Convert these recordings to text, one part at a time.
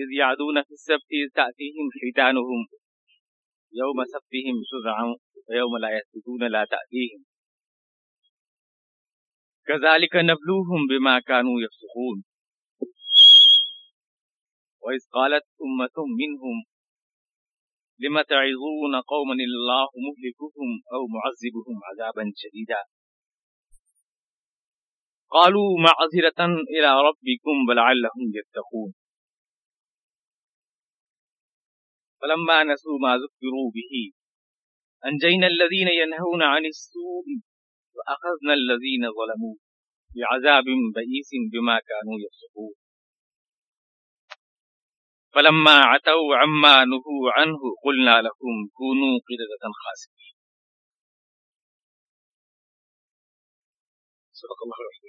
إذ يعدون في السبت إذ تأتيهم حيتانهم يوم سبتهم شرعا ويوم لا يسبتون لا تأتيهم. كذلك نبلوهم بما كانوا يفسقون. وإذ قالت أمة منهم لم تعظون قوما الله مهلكهم أو معذبهم عذابا شديدا؟ قالوا معذرة إلى ربكم ولعلهم يتقون. فلما نسوا ما ذكروا به، أنجينا الذين ينهون عن السوء وأخذنا الذين ظلموا بعذاب بئيس بما كانوا يفسقون. فلما عتوا عما نهوا عنه قلنا لهم كونوا قردة خاسئين صدق الله العظيم.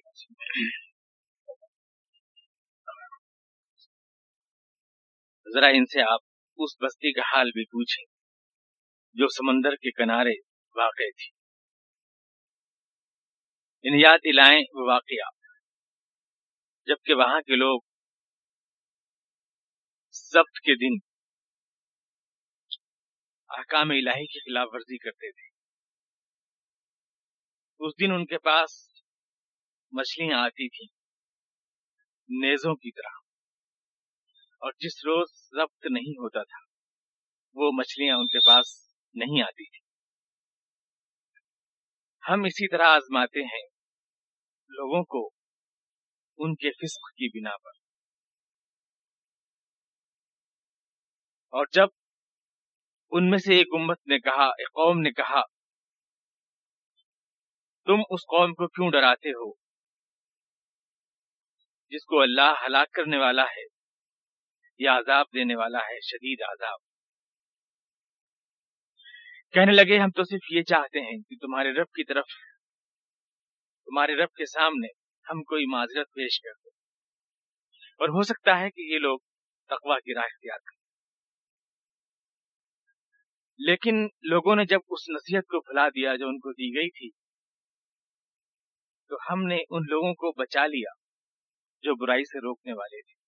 ذرا ان سے آپ اس بستی کا حال بھی پوچھیں، جو سمندر کے کنارے واقع تھی۔ ان یاد دلائیں وہ واقعہ۔ جبکہ وہاں کے لوگ ضبط کے دن احکام الہی کی خلاف ورزی کرتے تھے۔ اس دن ان کے پاس مچھلیاں آتی تھیں، نیزوں کی طرح۔ اور جس روز ضبط نہیں ہوتا تھا، وہ مچھلیاں ان کے پاس نہیں آتی تھی ہم اسی طرح آزماتے ہیں لوگوں کو ان کے فسق کی بنا پر۔ اور جب ان میں سے ایک امت نے کہا، ایک قوم نے کہا، تم اس قوم کو کیوں ڈراتے ہو؟ جس کو اللہ ہلاک کرنے والا ہے۔ یا عذاب دینے والا ہے، شدید عذاب۔ کہنے لگے، ہم تو صرف یہ چاہتے ہیں کہ تمہارے رب کی طرف، تمہارے رب کے سامنے ہم کوئی معذرت پیش کر دیں۔ اور ہو سکتا ہے کہ یہ لوگ تقوا کی راہ اختیار کریں۔ لیکن لوگوں نے جب اس نصیحت کو پھیلا دیا جو ان کو دی گئی تھی، تو ہم نے ان لوگوں کو بچا لیا جو برائی سے روکنے والے تھے۔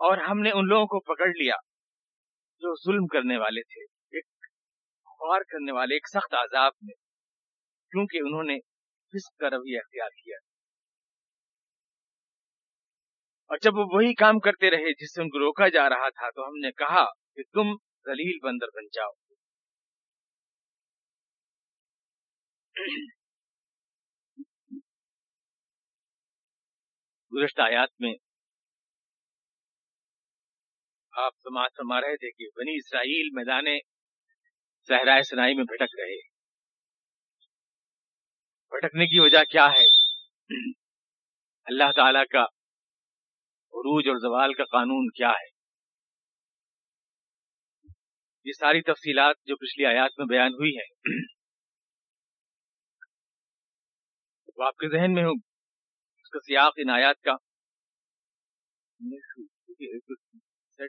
اور ہم نے ان لوگوں کو پکڑ لیا جو ظلم کرنے والے تھے، ایک خوار کرنے والے، ایک سخت عذاب میں، کیونکہ انہوں نے فسق کا رویہ اختیار کیا۔ اور جب وہ وہی کام کرتے رہے جس سے ان کو روکا جا رہا تھا، تو ہم نے کہا کہ تم ذلیل بندر بن جاؤ۔ گزشتہ آیات میں آپ سماج فرما رہے تھے کہ بنی اسرائیل میدان صحرائے سنائی میں بھٹک رہے بھٹکنے کی وجہ کیا ہے؟ اللہ تعالی کا عروج اور زوال کا قانون کیا ہے؟ یہ ساری تفصیلات جو پچھلی آیات میں بیان ہوئی ہیں۔ وہ آپ کے ذہن میں ہو اس کا سیاق ان آیات کا۔ تو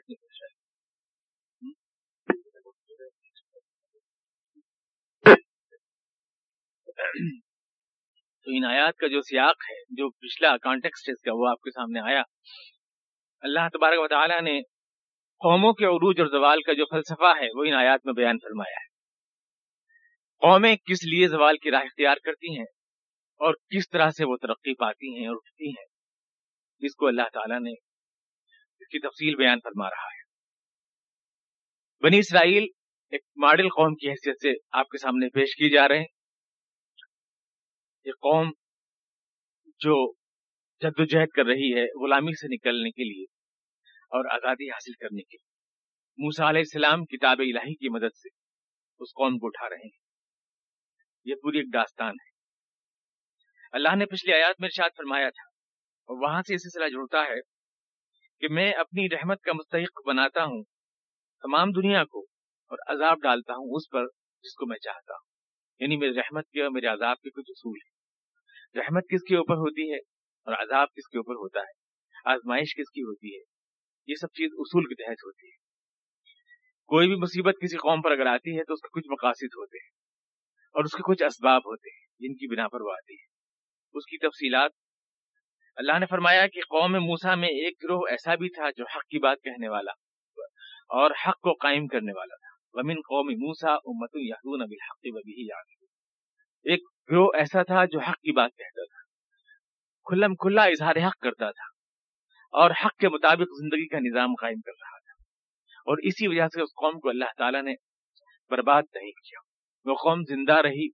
ان آیات کا جو سیاق ہے، جو پچھلا کانٹیکسٹ اس کا، وہ آپ کے سامنے آیا۔ اللہ تبارک و تعالیٰ نے قوموں کے عروج اور زوال کا جو فلسفہ ہے، وہ ان آیات میں بیان فرمایا ہے۔ قومیں کس لیے زوال کی راہ اختیار کرتی ہیں؟ اور کس طرح سے وہ ترقی پاتی ہیں اور اٹھتی ہیں؟ جس کو اللہ تعالیٰ نے کی تفصیل بیان فرما رہا ہے۔ بنی اسرائیل ایک ماڈل قوم کی حیثیت سے آپ کے سامنے پیش کی جا رہے ہیں۔ یہ قوم جو جد و جہد کر رہی ہے غلامی سے نکلنے کے لیے اور آزادی حاصل کرنے کے لیے۔ موسا علیہ السلام کتاب الہی کی مدد سے اس قوم کو اٹھا رہے ہیں۔ یہ پوری ایک داستان ہے۔ اللہ نے پچھلی آیات میں ارشاد فرمایا تھا اور وہاں سے یہ سلسلہ جڑتا ہے کہ میں اپنی رحمت کا مستحق بناتا ہوں تمام دنیا کو اور عذاب ڈالتا ہوں اس پر جس کو میں چاہتا ہوں۔ یعنی میری رحمت کے اور میرے عذاب کے کچھ اصول ہیں۔ رحمت کس کے اوپر ہوتی ہے اور عذاب کس کے اوپر ہوتا ہے؟ آزمائش کس کی ہوتی ہے؟ یہ سب چیز اصول کے تحت ہوتی ہے۔ کوئی بھی مصیبت کسی قوم پر اگر آتی ہے تو اس کے کچھ مقاصد ہوتے ہیں اور اس کے کچھ اسباب ہوتے ہیں جن کی بنا پر وہ آتی ہے۔ اس کی تفصیلات اللہ نے فرمایا کہ قوم موسا میں ایک گروہ ایسا بھی تھا جو حق کی بات کہنے والا اور حق کو قائم کرنے والا تھا۔ ومن قوم موسا امت یادون بالحق وبه یعدلون ایک گروہ ایسا تھا جو حق کی بات کہتا تھا۔ کھلم کھلا اظہار حق کرتا تھا اور حق کے مطابق زندگی کا نظام قائم کر رہا تھا۔ اور اسی وجہ سے اس قوم کو اللہ تعالیٰ نے برباد نہیں کیا۔ وہ قوم زندہ رہی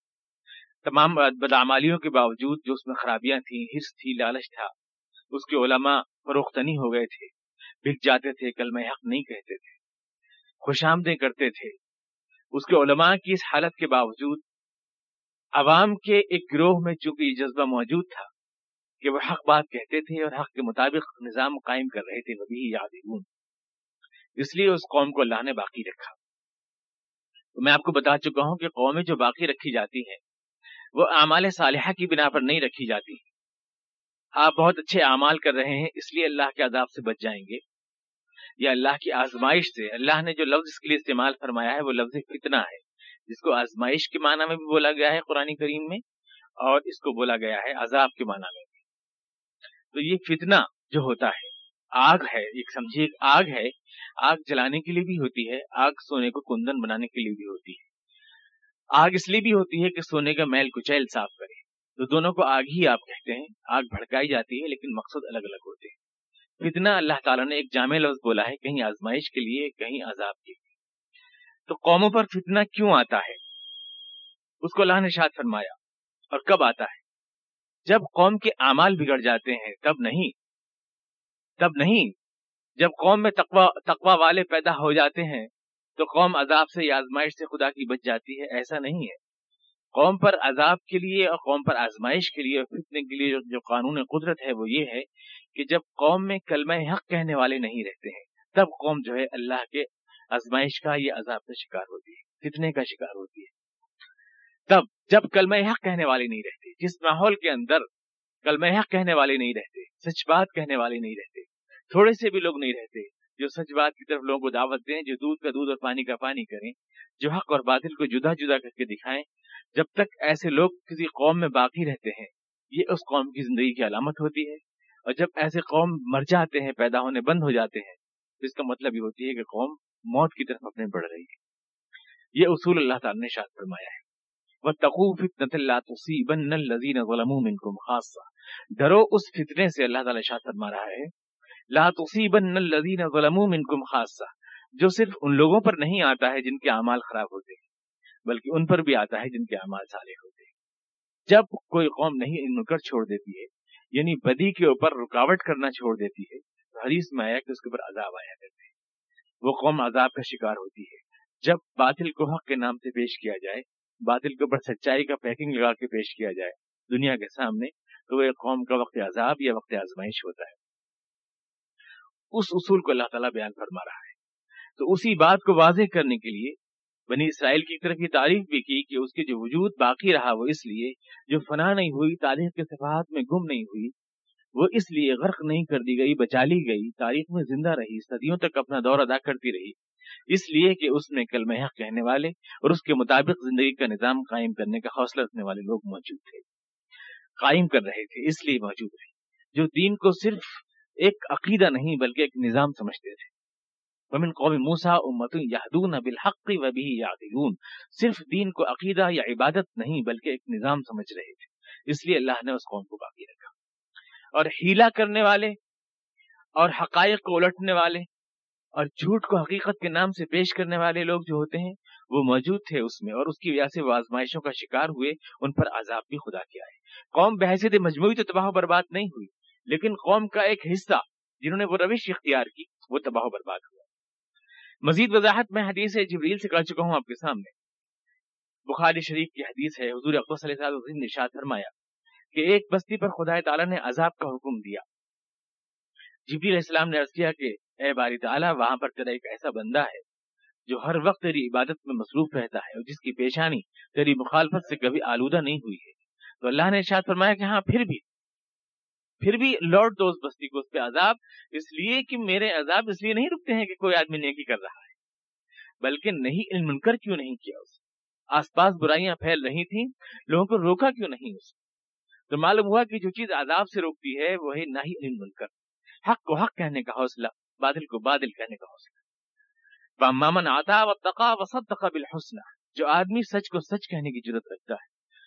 تمام بدعمالیوں کے باوجود جو اس میں خرابیاں تھیں حص تھی، لالچ تھا، اس کے علماء فروختنی ہو گئے تھے۔ بک جاتے تھے کل میں حق نہیں کہتے تھے۔ خوش آمدیں کرتے تھے۔ اس کے علماء کی اس حالت کے باوجود عوام کے ایک گروہ میں چونکہ یہ جذبہ موجود تھا کہ وہ حق بات کہتے تھے اور حق کے مطابق نظام قائم کر رہے تھے وہ بھی یاد اس لیے اس قوم کو اللہ نے باقی رکھا۔ تو میں آپ کو بتا چکا ہوں کہ قومیں جو باقی رکھی جاتی ہیں وہ اعمال صالحہ کی بنا پر نہیں رکھی جاتی۔ آپ بہت اچھے اعمال کر رہے ہیں، اس لیے اللہ کے عذاب سے بچ جائیں گے۔ یا اللہ کی آزمائش سے، اللہ نے جو لفظ اس کے لیے استعمال فرمایا ہے، وہ لفظ فتنہ ہے۔ جس کو آزمائش کے معنی میں بھی بولا گیا ہے قرآن کریم میں، اور اس کو بولا گیا ہے عذاب کے معنی میں۔ بھی تو یہ فتنہ جو ہوتا ہے، آگ ہے، ایک سمجھے ایک آگ ہے۔ آگ جلانے کے لیے بھی ہوتی ہے، آگ سونے کو کندن بنانے کے لیے بھی ہوتی ہے۔ آگ اس لیے بھی ہوتی ہے کہ سونے کا میل کچیل صاف کرے۔ تو دونوں کو آگ ہی آپ کہتے ہیں۔ آگ بھڑکائی جاتی ہے لیکن مقصد الگ الگ ہوتے ہیں۔ فتنہ اللہ تعالیٰ نے ایک جامع لفظ بولا ہے، کہیں آزمائش کے لیے، کہیں عذاب کے لیے۔ تو قوموں پر فتنہ کیوں آتا ہے؟ اس کو اللہ نے شاد فرمایا۔ اور کب آتا ہے؟ جب قوم کے اعمال بگڑ جاتے ہیں، تب نہیں۔ تب نہیں۔ جب قوم میں تقوا تقوا والے پیدا ہو جاتے ہیں تو قوم عذاب سے یا آزمائش سے خدا کی بچ جاتی ہے، ایسا نہیں ہے۔ قوم پر عذاب کے لیے اور قوم پر آزمائش کے لیے اور فتنے کے لیے جو قانون قدرت ہے وہ یہ ہے کہ جب قوم میں کلمہ حق کہنے والے نہیں رہتے ہیں، تب قوم جو ہے اللہ کے آزمائش کا یا عذاب کا شکار ہوتی ہے، فتنے کا شکار ہوتی ہے۔ تب جب کلمہ حق کہنے والے نہیں رہتے، جس ماحول کے اندر کلمہ حق کہنے والے نہیں رہتے، سچ بات کہنے والے نہیں رہتے، تھوڑے سے بھی لوگ نہیں رہتے جو سچ بات کی طرف لوگوں کو دعوت دیں، جو دودھ کا دودھ اور پانی کا پانی کریں، جو حق اور باطل کو جدا جدا کر کے دکھائیں، جب تک ایسے لوگ کسی قوم میں باقی رہتے ہیں، یہ اس قوم کی زندگی کی علامت ہوتی ہے۔ اور جب ایسے قوم مر جاتے ہیں، پیدا ہونے بند ہو جاتے ہیں، تو اس کا مطلب یہ ہوتی ہے کہ قوم موت کی طرف اپنے بڑھ رہی ہے۔ یہ اصول اللہ تعالی نے شاد فرمایا ہے۔ وہ تقوف ڈرو اس فتنے سے اللہ تعالی شاد فرما رہا ہے لا تصیبن الذین ظلموا منکم خاصہ جو صرف ان لوگوں پر نہیں آتا ہے جن کے اعمال خراب ہوتے ہیں، بلکہ ان پر بھی آتا ہے جن کے اعمال صالح ہوتے ہیں۔ جب کوئی قوم نہیں ان کر چھوڑ دیتی ہے یعنی بدی کے اوپر رکاوٹ کرنا چھوڑ دیتی ہے، تو حدیث میں آیا کہ اس کے اوپر عذاب آیا کرتے ہیں وہ قوم عذاب کا شکار ہوتی ہے۔ جب باطل کو حق کے نام سے پیش کیا جائے، باطل کے اوپر سچائی کا پیکنگ لگا کے پیش کیا جائے دنیا کے سامنے، تو وہ قوم کا وقت عذاب یا وقت آزمائش ہوتا ہے۔ اس اصول کو اللہ تعالیٰ بیان فرما رہا ہے۔ تو اسی بات کو واضح کرنے کے لیے بنی اسرائیل کی طرف یہ تعریف بھی کی کہ اس کے جو وجود باقی رہا وہ اس لیے جو فنا نہیں ہوئی، تاریخ کے صفحات میں گم نہیں ہوئی، وہ اس لیے غرق نہیں کر دی گئی بچا لی گئی، تاریخ میں زندہ رہی، صدیوں تک اپنا دور ادا کرتی رہی۔ اس لیے کہ اس میں کل محق کہنے والے اور اس کے مطابق زندگی کا نظام قائم کرنے کا حوصلہ رکھنے والے لوگ موجود تھے۔ قائم کر رہے تھے، اس لیے موجود رہے۔ جو دین کو صرف ایک عقیدہ نہیں، بلکہ ایک نظام سمجھتے تھے۔ ومن قوم موسا امت یادون بالحق و بھی یادون صرف دین کو عقیدہ یا عبادت نہیں، بلکہ ایک نظام سمجھ رہے تھے۔ اس لیے اللہ نے اس قوم کو باقی رکھا۔ اور ہیلا کرنے والے، اور حقائق کو الٹنے والے، اور جھوٹ کو حقیقت کے نام سے پیش کرنے والے لوگ جو ہوتے ہیں، وہ موجود تھے اس میں۔ اور اس کی وجہ سے وہ آزمائشوں کا شکار ہوئے، ان پر عذاب بھی خدا کیا ہے قوم بحثیت مجموعی تو تباہ و برباد نہیں ہوئی۔ لیکن قوم کا ایک حصہ جنہوں نے وہ روش اختیار کی، وہ تباہ و برباد ہوا۔ مزید وضاحت میں حدیث جبریل سے کر چکا ہوں آپ کے سامنے۔ بخاری شریف کی حدیث ہے، حضور اقبال صلی اللہ علیہ نے شاد فرمایا کہ ایک بستی پر خدا تعالیٰ نے عذاب کا حکم دیا۔ جبریل علیہ السلام نے عرض کیا کہ، اے باری تعالیٰ، وہاں پر تیرا ایک ایسا بندہ ہے جو ہر وقت تیری عبادت میں مصروف رہتا ہے اور جس کی پیشانی تیری مخالفت سے کبھی آلودہ نہیں ہوئی ہے۔ تو اللہ نے ارشاد فرمایا کہ ہاں پھر بھی پھر بھی لوٹ دو اس بستی کو اس پہ عذاب، اس لیے کہ میرے عذاب اس لیے نہیں رکتے ہیں کہ کوئی آدمی نیکی کر رہا ہے۔ بلکہ نہیں علم کر کیوں نہیں کیا اس آس پاس برائیاں پھیل رہی تھیں، لوگوں کو روکا کیوں نہیں اس تو معلوم ہوا کہ جو چیز عذاب سے روکتی ہے وہ ہے نہ ہی منکر حق کو حق کہنے کا حوصلہ بادل کو بادل کہنے کا حوصلہ۔ مامن آتا و تقا و سب جو آدمی سچ کو سچ کہنے کی ضرورت رکھتا ہے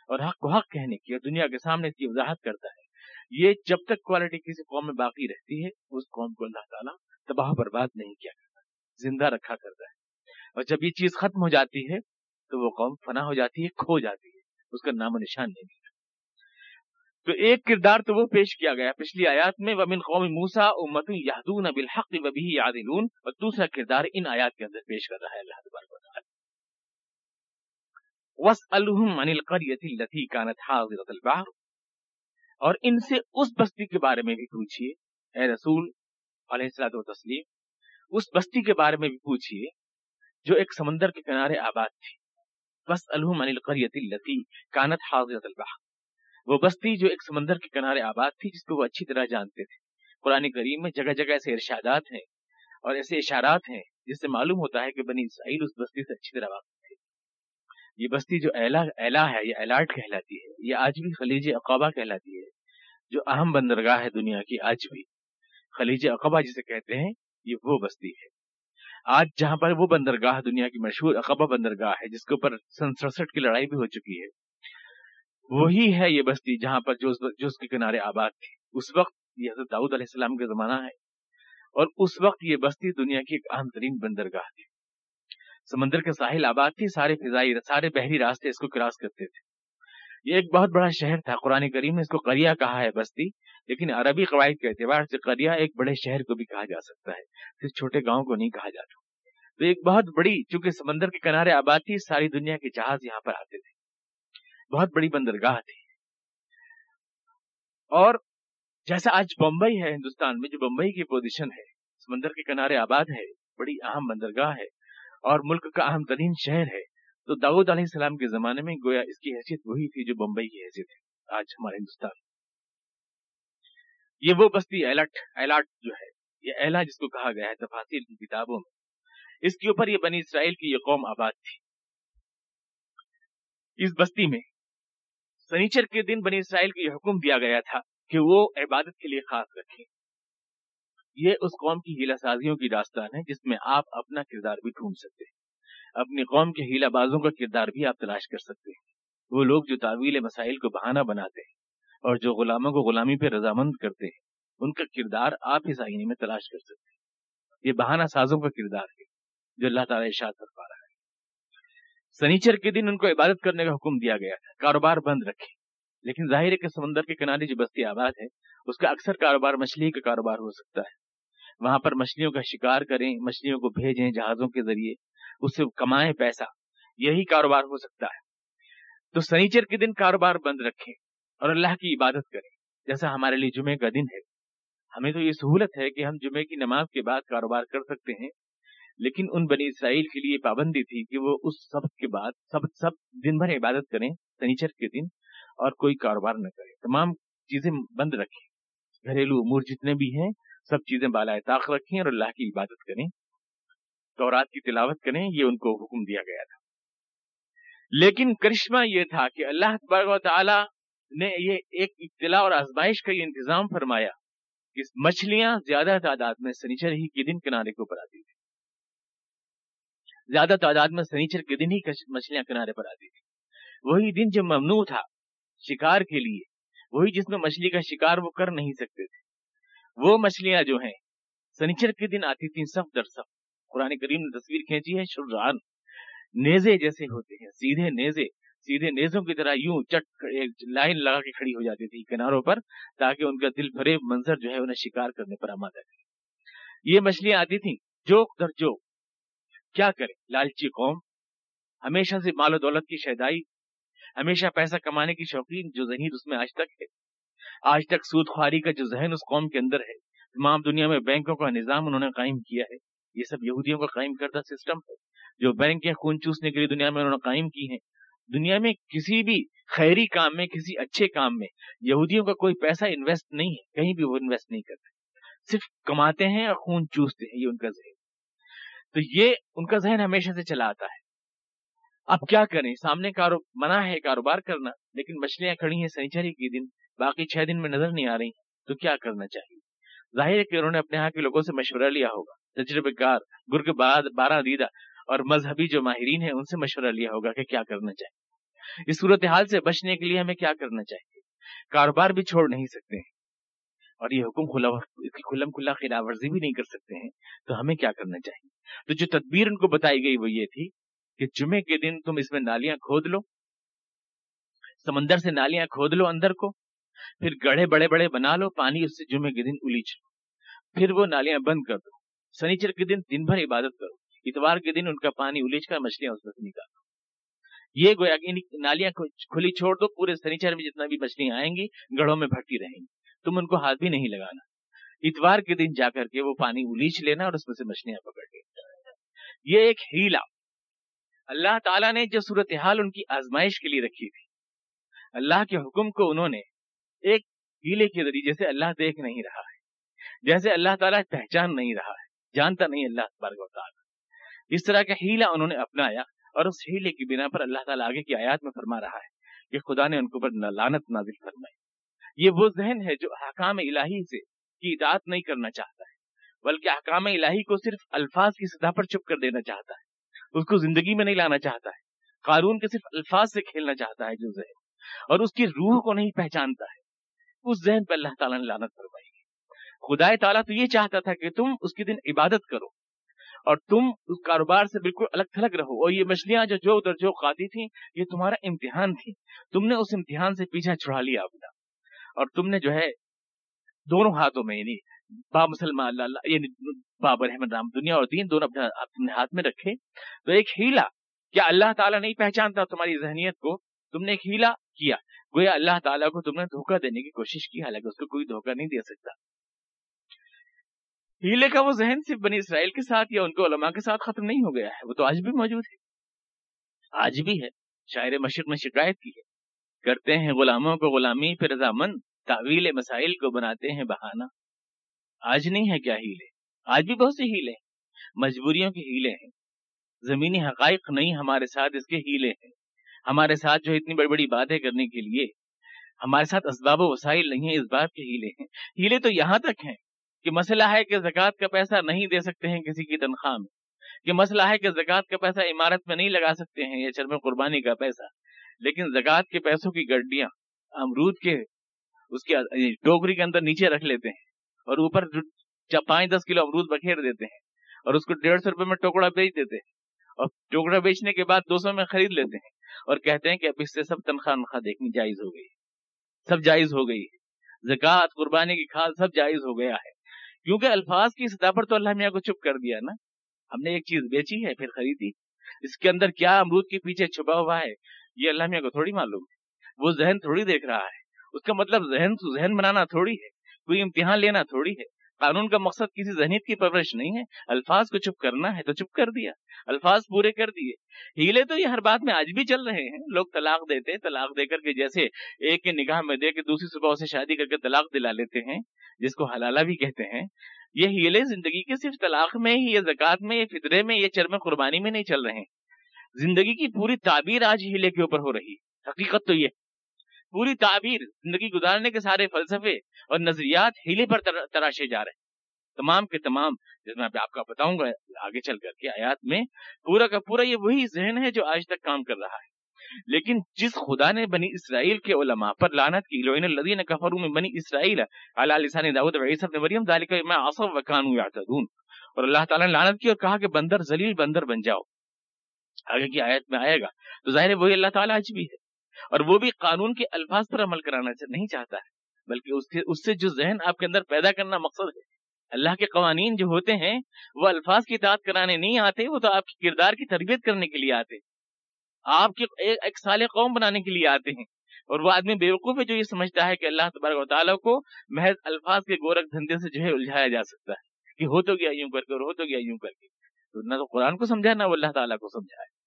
اور حق کو حق کہنے کی اور دنیا کے سامنے اس کی وضاحت کرتا ہے یہ جب تک کوالٹی کسی قوم میں باقی رہتی ہے، اس قوم کو اللہ تعالیٰ تباہ برباد نہیں کیا کرتا، زندہ رکھا کرتا ہے۔ اور جب یہ چیز ختم ہو جاتی ہے، تو وہ قوم فنا ہو جاتی ہے، کھو جاتی ہے، اس کا نام و نشان نہیں ملتا تو ایک کردار تو وہ پیش کیا گیا، پچھلی آیات میں، ومن قوم موسا امت یادون بالحق وبی یادلون اور دوسرا کردار ان آیات کے اندر پیش کر رہا ہے، اللہ تبارک وسألهم عن القرية التي كانت حاضرة البحر۔ اور ان سے اس بستی کے بارے میں بھی پوچھئے۔ اے رسول علیہ الصلوۃ والتسلیم اس بستی کے بارے میں بھی پوچھئے جو ایک سمندر کے کنارے آباد تھی۔ وسألهم عن القرية التي كانت البحر۔ وہ بستی جو ایک سمندر کے کنارے آباد تھی، جس کو وہ اچھی طرح جانتے تھے۔ قرآن کریم میں جگہ جگہ ایسے ارشادات ہیں اور ایسے اشارات ہیں جس سے معلوم ہوتا ہے کہ بنی اسرائیل اس بستی سے اچھی طرح واقف یہ بستی جو ایلا ایلا ہے، یہ ایلاٹ کہلاتی ہے، یہ آج بھی خلیج اقابہ کہلاتی ہے، جو اہم بندرگاہ ہے دنیا کی آج بھی خلیج اقبا جسے کہتے ہیں، یہ وہ بستی ہے۔ آج جہاں پر وہ بندرگاہ دنیا کی مشہور اقبا بندرگاہ ہے، جس کے اوپر سن سڑسٹھ کی لڑائی بھی ہو چکی ہے، وہی ہے یہ بستی جہاں پر جو اس کے کنارے آباد تھی۔ اس وقت یہ حضرت داؤد علیہ السلام کا زمانہ ہے، اور اس وقت یہ بستی دنیا کی ایک اہم ترین بندرگاہ تھی۔ سمندر کے ساحل آباد تھی سارے فضائی سارے بحری راستے اس کو کراس کرتے تھے۔ یہ ایک بہت بڑا شہر تھا۔ قرآن کریم نے اس کو کریا کہا ہے، بستی، لیکن عربی قواعد کے اعتبار سے کریا ایک بڑے شہر کو بھی کہا جا سکتا ہے، صرف چھوٹے گاؤں کو نہیں کہا جاتا۔ تو ایک بہت بڑی، چونکہ سمندر کے کنارے آباد تھی، ساری دنیا کے جہاز یہاں پر آتے تھے۔ بہت بڑی بندرگاہ تھی۔ اور جیسا آج بمبئی ہے، ہندوستان میں جو بمبئی کی پوزیشن ہے، سمندر کے کنارے آباد ہے، بڑی اہم بندرگاہ ہے۔ اور ملک کا اہم ترین شہر ہے۔ تو داؤد علیہ السلام کے زمانے میں گویا اس کی حیثیت وہی تھی جو بمبئی کی حیثیت ہے۔ آج ہمارے ہندوستان۔ یہ وہ بستی ایلٹ ایلاٹ جو ہے، یہ ایلا جس کو کہا گیا ہے، تفاصیل کی کتابوں میں۔ اس کے اوپر یہ بنی اسرائیل کی یہ قوم آباد تھی۔ اس بستی میں سنیچر کے دن بنی اسرائیل کو یہ حکم دیا گیا تھا کہ وہ عبادت کے لیے خاص رکھیں۔ یہ اس قوم کی ہیلا سازیوں کی داستان ہے جس میں آپ اپنا کردار بھی ڈھونڈ سکتے ہیں۔ اپنی قوم کے ہیلا بازوں کا کردار بھی آپ تلاش کر سکتے ہیں۔ وہ لوگ جو تعویل مسائل کو بہانہ بناتے ہیں اور جو غلاموں کو غلامی پہ رضامند کرتے ہیں، ان کا کردار آپ اس آئینے میں تلاش کر سکتے ہیں۔ یہ بہانہ سازوں کا کردار ہے جو اللہ تعالیٰ اشاد کر پا رہا ہے۔ سنیچر کے دن ان کو عبادت کرنے کا حکم دیا گیا تھا۔ کاروبار بند رکھے لیکن ظاہر ہے کہ سمندر کے کنارے جو بستی آباد ہے، اس کا اکثر کاروبار مچھلی کا کاروبار ہو سکتا ہے۔ وہاں پر مچھلیوں کا شکار کریں، مچھلیوں کو بھیجیں جہازوں کے ذریعے، اس سے کمائیں پیسہ، یہی کاروبار ہو سکتا ہے۔ تو سنیچر کے دن کاروبار بند رکھیں اور اللہ کی عبادت کریں، جیسا ہمارے لیے جمعے کا دن ہے۔ ہمیں تو یہ سہولت ہے کہ ہم جمعے کی نماز کے بعد کاروبار کر سکتے ہیں، لیکن ان بنی اسرائیل کے لیے پابندی تھی کہ وہ اس سبق کے بعد، سب سب دن بھر عبادت کریں سنیچر کے دن اور کوئی کاروبار نہ کریں تمام چیزیں بند رکھیں۔ گھریلو امور جتنے بھی ہیں سب چیزیں بالائے طاق رکھیں اور اللہ کی عبادت کریں۔ تورات کی تلاوت کریں، یہ ان کو حکم دیا گیا تھا۔ لیکن کرشمہ یہ تھا کہ اللہ تبارک و تعالی نے یہ ایک اطلاع اور آزمائش کا یہ انتظام فرمایا کہ مچھلیاں زیادہ تعداد میں سنیچر ہی کے دن کنارے کو پر آتی تھی زیادہ تعداد میں سنیچر کے دن ہی مچھلیاں کنارے پر آتی تھی وہی دن جو ممنوع تھا شکار کے لیے، وہی جس میں مچھلی کا شکار وہ کر نہیں سکتے تھے۔ وہ مچھلیاں جو ہیں، سنیچر کے دن آتی تھیں سب در سب۔ قرآن کریم نے تصویر کھینچی ہے شران نیزے جیسے ہوتے ہیں، سیدھے نیزے، سیدھے نیزوں کی طرح یوں چٹ لائن لگا کے کھڑی ہو جاتی تھی کناروں پر، تاکہ ان کا دل بھرے، منظر جو ہے انہیں شکار کرنے پر آمادہ کرے یہ مچھلیاں آتی تھیں، جوک در جوک۔ کیا کرے لالچی قوم، ہمیشہ سے مال و دولت کی شہدائی، ہمیشہ پیسہ کمانے کی شوقین جو ذہین اس میں آج تک ہے۔ آج تک سود خواری کا جو ذہن اس قوم کے اندر ہے، تمام دنیا میں بینکوں کا نظام انہوں نے قائم کیا ہے۔ یہ سب یہودیوں کا قائم کردہ سسٹم ہے۔ جو بینکیں خون چوسنے کے لیے دنیا میں انہوں نے قائم کی ہیں، دنیا میں کسی بھی خیری کام میں، کسی اچھے کام میں یہودیوں کا کوئی پیسہ انویسٹ نہیں ہے، کہیں بھی وہ انویسٹ نہیں کرتے صرف کماتے ہیں اور خون چوستے ہیں، یہ ان کا ذہن تو یہ ان کا ذہن ہمیشہ سے چلا آتا ہے۔ اب کیا کریں؟ سامنے کارو منع ہے کاروبار کرنا، لیکن مچھلیاں کھڑی ہیں سینچری کے دن۔ باقی چھ دن میں نظر نہیں آ رہی، تو کیا کرنا چاہیے؟ ظاہر ہے کہ انہوں نے اپنے یہاں کے لوگوں سے مشورہ لیا ہوگا۔ تجربے کار گرگ بارہ دیدہ اور مذہبی جو ماہرین ہیں، ان سے مشورہ لیا ہوگا کہ کیا کرنا چاہیے۔ اس صورتحال سے بچنے کے لیے ہمیں کیا کرنا چاہیے؟ کاروبار بھی چھوڑ نہیں سکتے ہیں۔ اور یہ حکم کھلا کھلم کھلا خلاف ورزی بھی نہیں کر سکتے ہیں، تو ہمیں کیا کرنا چاہیے؟ تو جو تدبیر ان کو بتائی گئی وہ یہ تھی کہ جمعے کے دن تم اس میں نالیاں کھود لو، سمندر سے نالیاں کھود لو اندر کو پھر گڑھے بڑے بڑے بنا لو، پانی اس سے جمعے کے دن الیچ لو پھر وہ نالیاں بند کر دو۔ سنیچر کے دن دن بھر عبادت کرو۔ اتوار کے دن ان کا پانی الیچ کر مچھلیاں اس میں سے نکالو۔ یہ گویا کہ نالیاں کھلی چھوڑ دو، پورے سنیچر میں جتنا بھی مچھلیاں آئیں گی، گڑھوں میں بھرتی رہیں گی۔ تم ان کو ہاتھ بھی نہیں لگانا۔ اتوار کے دن جا کر کے وہ پانی الیچ لینا اور اس میں سے مچھلیاں پکڑ لینا یہ ایک ہیلا اللہ تعالیٰ نے جو صورتحال ان کی آزمائش کے لیے رکھی تھی، اللہ کے حکم کو انہوں نے ایک ہیلے کے ذریعے جیسے اللہ دیکھ نہیں رہا ہے، جیسے اللہ تعالیٰ پہچان نہیں رہا ہے، جانتا نہیں اللہ تبارک و تعالیٰ۔ اس طرح کا ہیلا انہوں نے اپنایا اور اس ہیلے کی بنا پر اللہ تعالیٰ آگے کی آیات میں فرما رہا ہے کہ خدا نے ان کو پر لانت نازل فرمائی۔ یہ وہ ذہن ہے جو حکام الہی سے کی اطاعت نہیں کرنا چاہتا ہے، بلکہ احکام الہی کو صرف الفاظ کی سطح پر چپ کر دینا چاہتا ہے۔ اس کو زندگی میں نہیں لانا چاہتا ہے قانون کے صرف الفاظ سے کھیلنا چاہتا ہے جو ذہن، اور اس کی روح کو نہیں پہچانتا ہے۔ اس ذہن پہ اللہ تعالیٰ نے لانت فرمائی خدا تعالیٰ تو یہ چاہتا تھا کہ تم اس کے دن عبادت کرو اور تم اس کاروبار سے بالکل الگ تھلگ رہو اور یہ مچھلیاں جو جو ادھر جو کھاتی تھیں، یہ تمہارا امتحان تھی۔ تم نے اس امتحان سے پیچھا چھڑا لیا اپنا۔ اور تم نے جو ہے دونوں ہاتھوں میں یعنی با مسلمان اللہ اللہ یعنی بابر احمد رام دنیا اور دین دونوں اپنے اپنے ہاتھ میں رکھے۔ تو ایک ہیلا، کیا اللہ تعالیٰ نہیں پہچانتا تمہاری ذہنیت کو؟ تم نے ایک ہیلا کیا۔ گویا اللہ تعالیٰ کو تم نے دھوکہ دینے کی کوشش کی، حالانکہ اس کو کوئی دھوکہ نہیں دے سکتا۔ ہیلے کا وہ ذہن صرف بنی اسرائیل کے ساتھ یا ان کو علماء کے ساتھ ختم نہیں ہو گیا ہے؟ وہ تو آج بھی موجود ہے۔ آج بھی ہے۔ شاعر مشرق میں شکایت کی ہے۔ کرتے ہیں غلاموں کو غلامی، پھر رضامند تعویل مسائل کو بناتے ہیں بہانہ۔ آج نہیں ہے کیا ہیلے؟ آج بھی بہت سے ہیلے ہیں۔ مجبوریوں کے ہیلے ہیں۔ زمینی حقائق نہیں ہمارے ساتھ اس کے ہیلے ہیں۔ ہمارے ساتھ جو اتنی بڑی بڑی باتیں کرنے کے لیے، ہمارے ساتھ اسباب و وسائل نہیں ہیں اس بات کے ہیلے ہیں۔ ہیلے تو یہاں تک ہیں کہ مسئلہ ہے کہ زکوٰۃ کا پیسہ نہیں دے سکتے ہیں کسی کی تنخواہ میں، کہ مسئلہ ہے کہ زکوٰۃ کا پیسہ عمارت میں نہیں لگا سکتے ہیں یا چرم قربانی کا پیسہ۔ لیکن زکوٰۃ کے پیسوں کی گڈیاں امرود کے، اس کے یعنی ٹوکری کے اندر نیچے رکھ لیتے ہیں اور اوپر پانچ دس کلو امرود بکھیر دیتے ہیں اور اس کو ڈیڑھ سو روپے میں ٹوکڑا بیچ دیتے ہیں اور ٹوکڑا بیچنے کے بعد دو سو میں خرید لیتے ہیں۔ اور کہتے ہیں کہ اب اس سے سب تنخواہ نخواہ دیکھنی جائز ہو گئی سب جائز ہو گئی ہے۔ زکوٰۃ، قربانی کی کھاد سب جائز ہو گیا ہے۔ کیونکہ الفاظ کی سطح پر تو اللہ میاں کو چپ کر دیا نا۔ ہم نے ایک چیز بیچی ہے، پھر خریدی۔ اس کے اندر کیا امرود کے پیچھے چھپا ہوا ہے، یہ اللہ میاں کو تھوڑی معلوم ہے۔ وہ ذہن تھوڑی دیکھ رہا ہے۔ اس کا مطلب ذہن ذہن بنانا تھوڑی ہے، کوئی امتحان لینا تھوڑی ہے۔ قانون کا مقصد کسی ذہنیت کی پرورش نہیں ہے۔ الفاظ کو چپ کرنا ہے تو چپ کر دیا۔ الفاظ پورے کر دیے۔ ہیلے تو یہ ہر بات میں آج بھی چل رہے ہیں۔ لوگ طلاق دیتے، طلاق دے کر کے جیسے ایک کے نگاہ میں دے کے دوسری صبح اسے شادی کر کے طلاق دلا لیتے ہیں، جس کو حلالہ بھی کہتے ہیں۔ یہ ہیلے زندگی کے صرف طلاق میں ہی یہ زکات میں یہ فطرے میں یہ چرم قربانی میں نہیں چل رہے۔ ہیں زندگی کی پوری تعبیر آج ہیلے کے اوپر ہو رہی حقیقت تو یہ پوری تعبیر زندگی گزارنے کے سارے فلسفے اور نظریات ہیلے پر تراشے جا رہے ہیں۔ تمام کے تمام، جس میں آپ کا بتاؤں گا، آگے چل کر کے آیات میں پورا کا پورا یہ وہی ذہن ہے جو آج تک کام کر رہا ہے۔ لیکن جس خدا نے بنی اسرائیل کے علماء پر لانت کی لوین الذین کفروا من بنی اسرائیل علی لسان داؤد و عیسی ابن مریم، ذالک ما عصوا وكانوا يعتدون اور اللہ تعالی نے لعنت کی اور کہا کہ بندر ذلیل بندر بن جاؤ۔ آگے کی آیت میں آئے گا۔ تو ظاہر ہے وہی اللہ تعالی آج بھی ہے۔ اور وہ بھی قانون کے الفاظ پر عمل کرانا نہیں چاہتا ہے، بلکہ اس کے اس سے جو ذہن آپ کے اندر پیدا کرنا مقصد ہے۔ اللہ کے قوانین جو ہوتے ہیں، وہ الفاظ کی اطاعت کرانے نہیں آتے، وہ تو آپ کی کردار کی تربیت کرنے کے لیے آتے۔ آپ کے ایک سال قوم بنانے کے لیے آتے ہیں۔ اور وہ آدمی بیوقوف ہے جو یہ سمجھتا ہے کہ اللہ تبارک و تعالیٰ کو محض الفاظ کے گورکھ دھندے سے جو ہے الجھایا جا سکتا ہے کہ ہو تو گیا، یوں کر کے اور ہو تو گیا، یوں کر کے۔ تو نہ تو قرآن کو سمجھا، نہ وہ اللہ تعالیٰ کو سمجھا ہے۔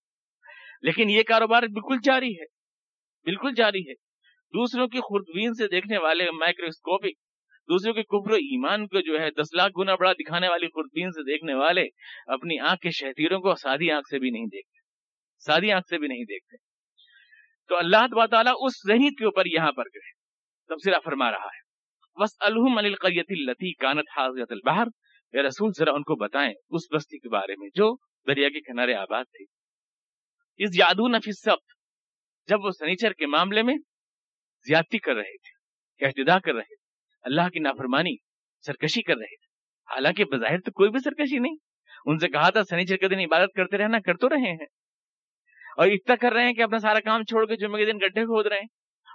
لیکن یہ کاروبار بالکل جاری ہے۔ بالکل جاری ہے۔ دوسروں کی خوردبین سے دیکھنے والے مائکروسکوپک، دوسروں کے کفر و ایمان کو جو ہے دس لاکھ گنا بڑا دکھانے والی خوردبین سے دیکھنے والے اپنی آنکھ کے شہتیروں کو سادی آنکھ سے بھی نہیں دیکھتے۔ سادی آنکھ سے بھی نہیں دیکھتے۔ تو اللہ تعالیٰ اس ذہنیت کے اوپر یہاں پر گئے تبصرہ فرما رہا ہے۔ بس الحم القیت التی کانت حاضرت البہر اے رسول، ذرا ان کو بتائیں اس بستی کے بارے میں جو دریا کے کنارے آباد تھی اس یادو نفی سب جب وہ سنیچر کے معاملے میں زیادتی کر رہے تھے احتدا کر رہے تھے، اللہ کی نافرمانی، سرکشی کر رہے تھے۔ حالانکہ بظاہر تو کوئی بھی سرکشی نہیں۔ ان سے کہا تھا، سنیچر کے دن عبادت کرتے رہنا، کر تو رہے ہیں۔ اور اتنا کر رہے ہیں کہ اپنا سارا کام چھوڑ کے جمعے کے دن گڈھے کھود رہے ہیں،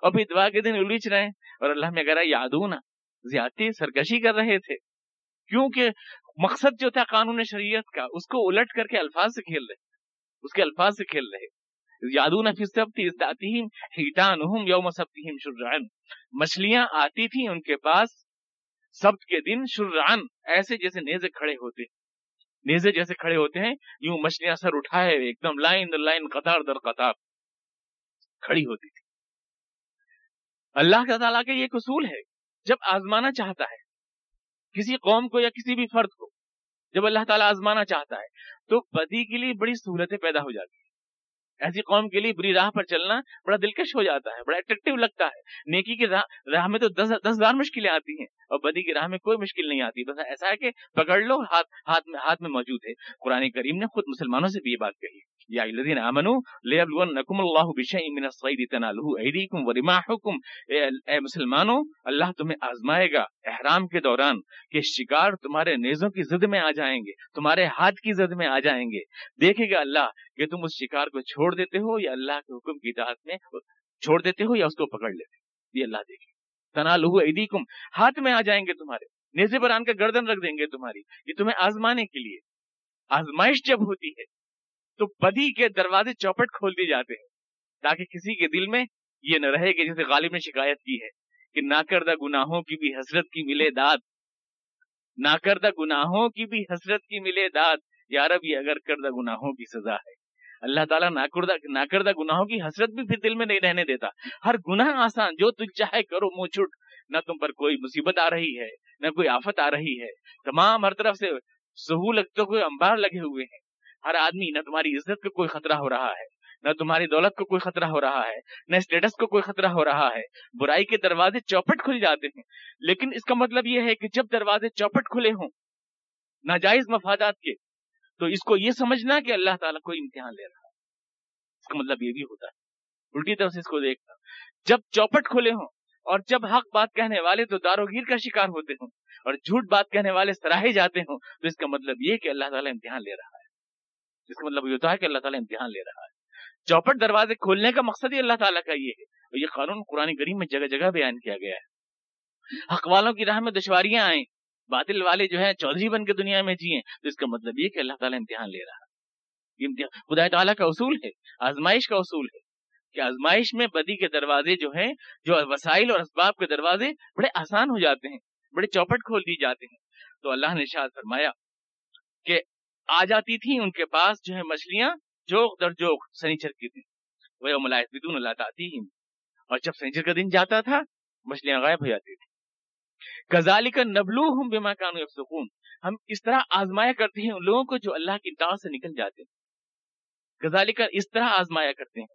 اور پھر اتوار کے دن الجھ رہے ہیں۔ اور اللہ میں اگر یادوں نا زیادتی، سرکشی کر رہے تھے۔ کیونکہ مقصد جو تھا قانون شریعت کا، اس کو الٹ کر کے الفاظ سے کھیل رہے اس کے الفاظ سے کھیل رہے یادون فی سبت ازداتہم حیتانہم یوم سبتہم شرعن۔ مچھلیاں آتی تھیں ان کے پاس سبت کے دن شرعن، ایسے جیسے نیزے کھڑے ہوتے نیزے جیسے کھڑے ہوتے ہیں، یوں مچھلیاں سر اٹھائے، ایک دم لائن در لائن، قطار در قطار کھڑی ہوتی تھی اللہ کا تعالیٰ کا یہ ایک اصول ہے، جب آزمانا چاہتا ہے، کسی قوم کو یا کسی بھی فرد کو، جب اللہ تعالیٰ آزمانا چاہتا ہے، تو بدی کے لیے بڑی سہولتیں پیدا ہو جاتی ہیں۔ ایسی قوم کے لیے بری راہ پر چلنا بڑا دلکش ہو جاتا ہے، بڑا اٹریکٹو لگتا ہے۔ نیکی کی راہ میں تو دس ہزار مشکلیں آتی ہیں اور بدی کی راہ میں کوئی مشکل نہیں آتی۔ بس ایسا ہے کہ پکڑ لو ہاتھ ہاتھ میں ہاتھ میں موجود ہے۔ قرآن کریم نے خود مسلمانوں سے بھی یہ بات کہی یا الذین آمنوا لیبلونکم اللہ بشیء من الصید تنالہ ایدیکم ورماحکم اے مسلمانوں اللہ تمہیں آزمائے گا، احرام کے دوران کہ شکار تمہارے نیزوں کی زد میں آ جائیں گے، تمہارے ہاتھ کی زد میں آ جائیں گے۔ دیکھے گا اللہ کہ تم اس شکار کو چھوڑ دیتے ہو یا اللہ کے حکم کی اطاعت میں چھوڑ دیتے ہو یا اس کو پکڑ لیتے یہ اللہ دیکھے تنالہ ایدیکم ہاتھ میں آ جائیں گے تمہارے، نیزے پر آن کے گردن رکھ دیں گے تمہاری، یہ تمہیں آزمانے کے لیے آزمائش جب ہوتی ہے تو بدی کے دروازے چوپٹ کھول دیے جاتے ہیں، تاکہ کسی کے دل میں یہ نہ رہے کہ جیسے غالب نے شکایت کی ہے کہ ناکردہ گناہوں کی بھی حسرت کی ملے داد، ناکردہ گناہوں کی بھی حسرت کی ملے داد۔ یار یہ اگر کردہ گناہوں کی سزا ہے۔ اللہ تعالیٰ ناکردہ ناکردہ گناہوں کی حسرت بھی پھر دل میں نہیں رہنے دیتا۔ ہر گناہ آسان، جو تجھ چاہے کرو، منہ چھٹ نہ تم پر کوئی مصیبت آ رہی ہے، نہ کوئی آفت آ رہی ہے۔ تمام ہر طرف سے سہولت کوئی انبار لگے ہوئے ہیں۔ ہر آدمی نہ تمہاری عزت کو کوئی خطرہ ہو رہا ہے، نہ تمہاری دولت کو کوئی خطرہ ہو رہا ہے، نہ اسٹیٹس کو کوئی خطرہ ہو رہا ہے۔ برائی کے دروازے چوپٹ کھل جاتے ہیں۔ لیکن اس کا مطلب یہ ہے کہ جب دروازے چوپٹ کھلے ہوں ناجائز مفادات کے، تو اس کو یہ سمجھنا کہ اللہ تعالیٰ کوئی امتحان لے رہا ہے۔ اس کا مطلب یہ بھی ہوتا ہے۔ الٹی طرف سے اس کو دیکھنا۔ جب چوپٹ کھلے ہوں اور جب حق بات کہنے والے تو داروگیر کا شکار ہوتے ہوں اور جھوٹ بات کہنے والے سراہے جاتے ہوں تو اس کا مطلب یہ کہ اللہ تعالیٰ امتحان لے رہا ہے۔ جس کا مطلب یہ ہوتا ہے کہ اللہ تعالیٰ امتحان لے رہا ہے۔ چوپٹ دروازے کھولنے کا مقصد ہی اللہ تعالیٰ کا یہ ہے۔ اور یہ قانون قرآن کریم میں جگہ جگہ بیان کیا گیا ہے۔ حق والوں کی راہ میں دشواریاں آئیں۔ باطل والے جو ہیں چودھری بن کے دنیا میں جیئیں۔ تو اس کا مطلب یہ کہ اللہ تعالیٰ امتحان لے رہا ہے۔ خدا تعالیٰ کا اصول ہے۔ آزمائش کا اصول ہے۔ کہ آزمائش میں بدی کے دروازے جو ہیں، جو وسائل اور اسباب کے دروازے بڑے آسان ہو جاتے ہیں، بڑے چوپٹ کھول دی جاتے ہیں۔ تو اللہ نے شاید فرمایا کہ آ جاتی تھی ان کے پاس جو ہے مچھلیاں، جوک در جوک، سنیچر کی تھی وہ ملائت بدون اللہ آتی اور جب سنیچر کا دن جاتا تھا، مچھلیاں غائب ہو جاتی تھی کزالی کا نبلو ہوں بے مکان سکون ہم اس طرح آزمایا کرتے ہیں ان لوگوں کو جو اللہ کی داؤ سے نکل جاتے ہیں۔ غزالی کا اس طرح آزمایا کرتے ہیں۔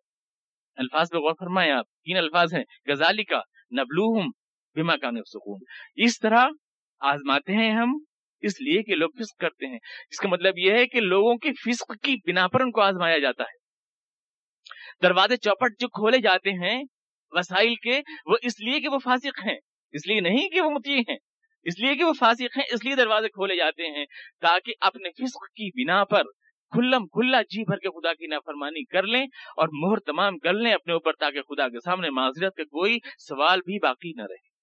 الفاظ پہ غور فرمائے آپ۔ تین الفاظ ہیں۔ غزالی کا نبلو ہوں بے مکان سکون اس طرح آزماتے ہیں ہم اس لیے کہ لوگ فسق کرتے ہیں۔ اس کا مطلب یہ ہے کہ لوگوں کی فسق کی بنا پر ان کو آزمایا جاتا ہے۔ دروازے چوپٹ جو کھولے جاتے ہیں، وسائل کے، وہ اس لیے کہ وہ فاسق ہیں۔ اس لیے نہیں کہ وہ متی ہیں۔ اس لیے کہ وہ فاسق ہیں، اس لیے دروازے کھولے جاتے ہیں تاکہ اپنے فسق کی بنا پر کھلم کھلا جی بھر کے خدا کی نافرمانی کر لیں اور مہر تمام کر لیں اپنے اوپر تاکہ خدا کے سامنے معذرت کا کوئی سوال بھی باقی نہ رہے۔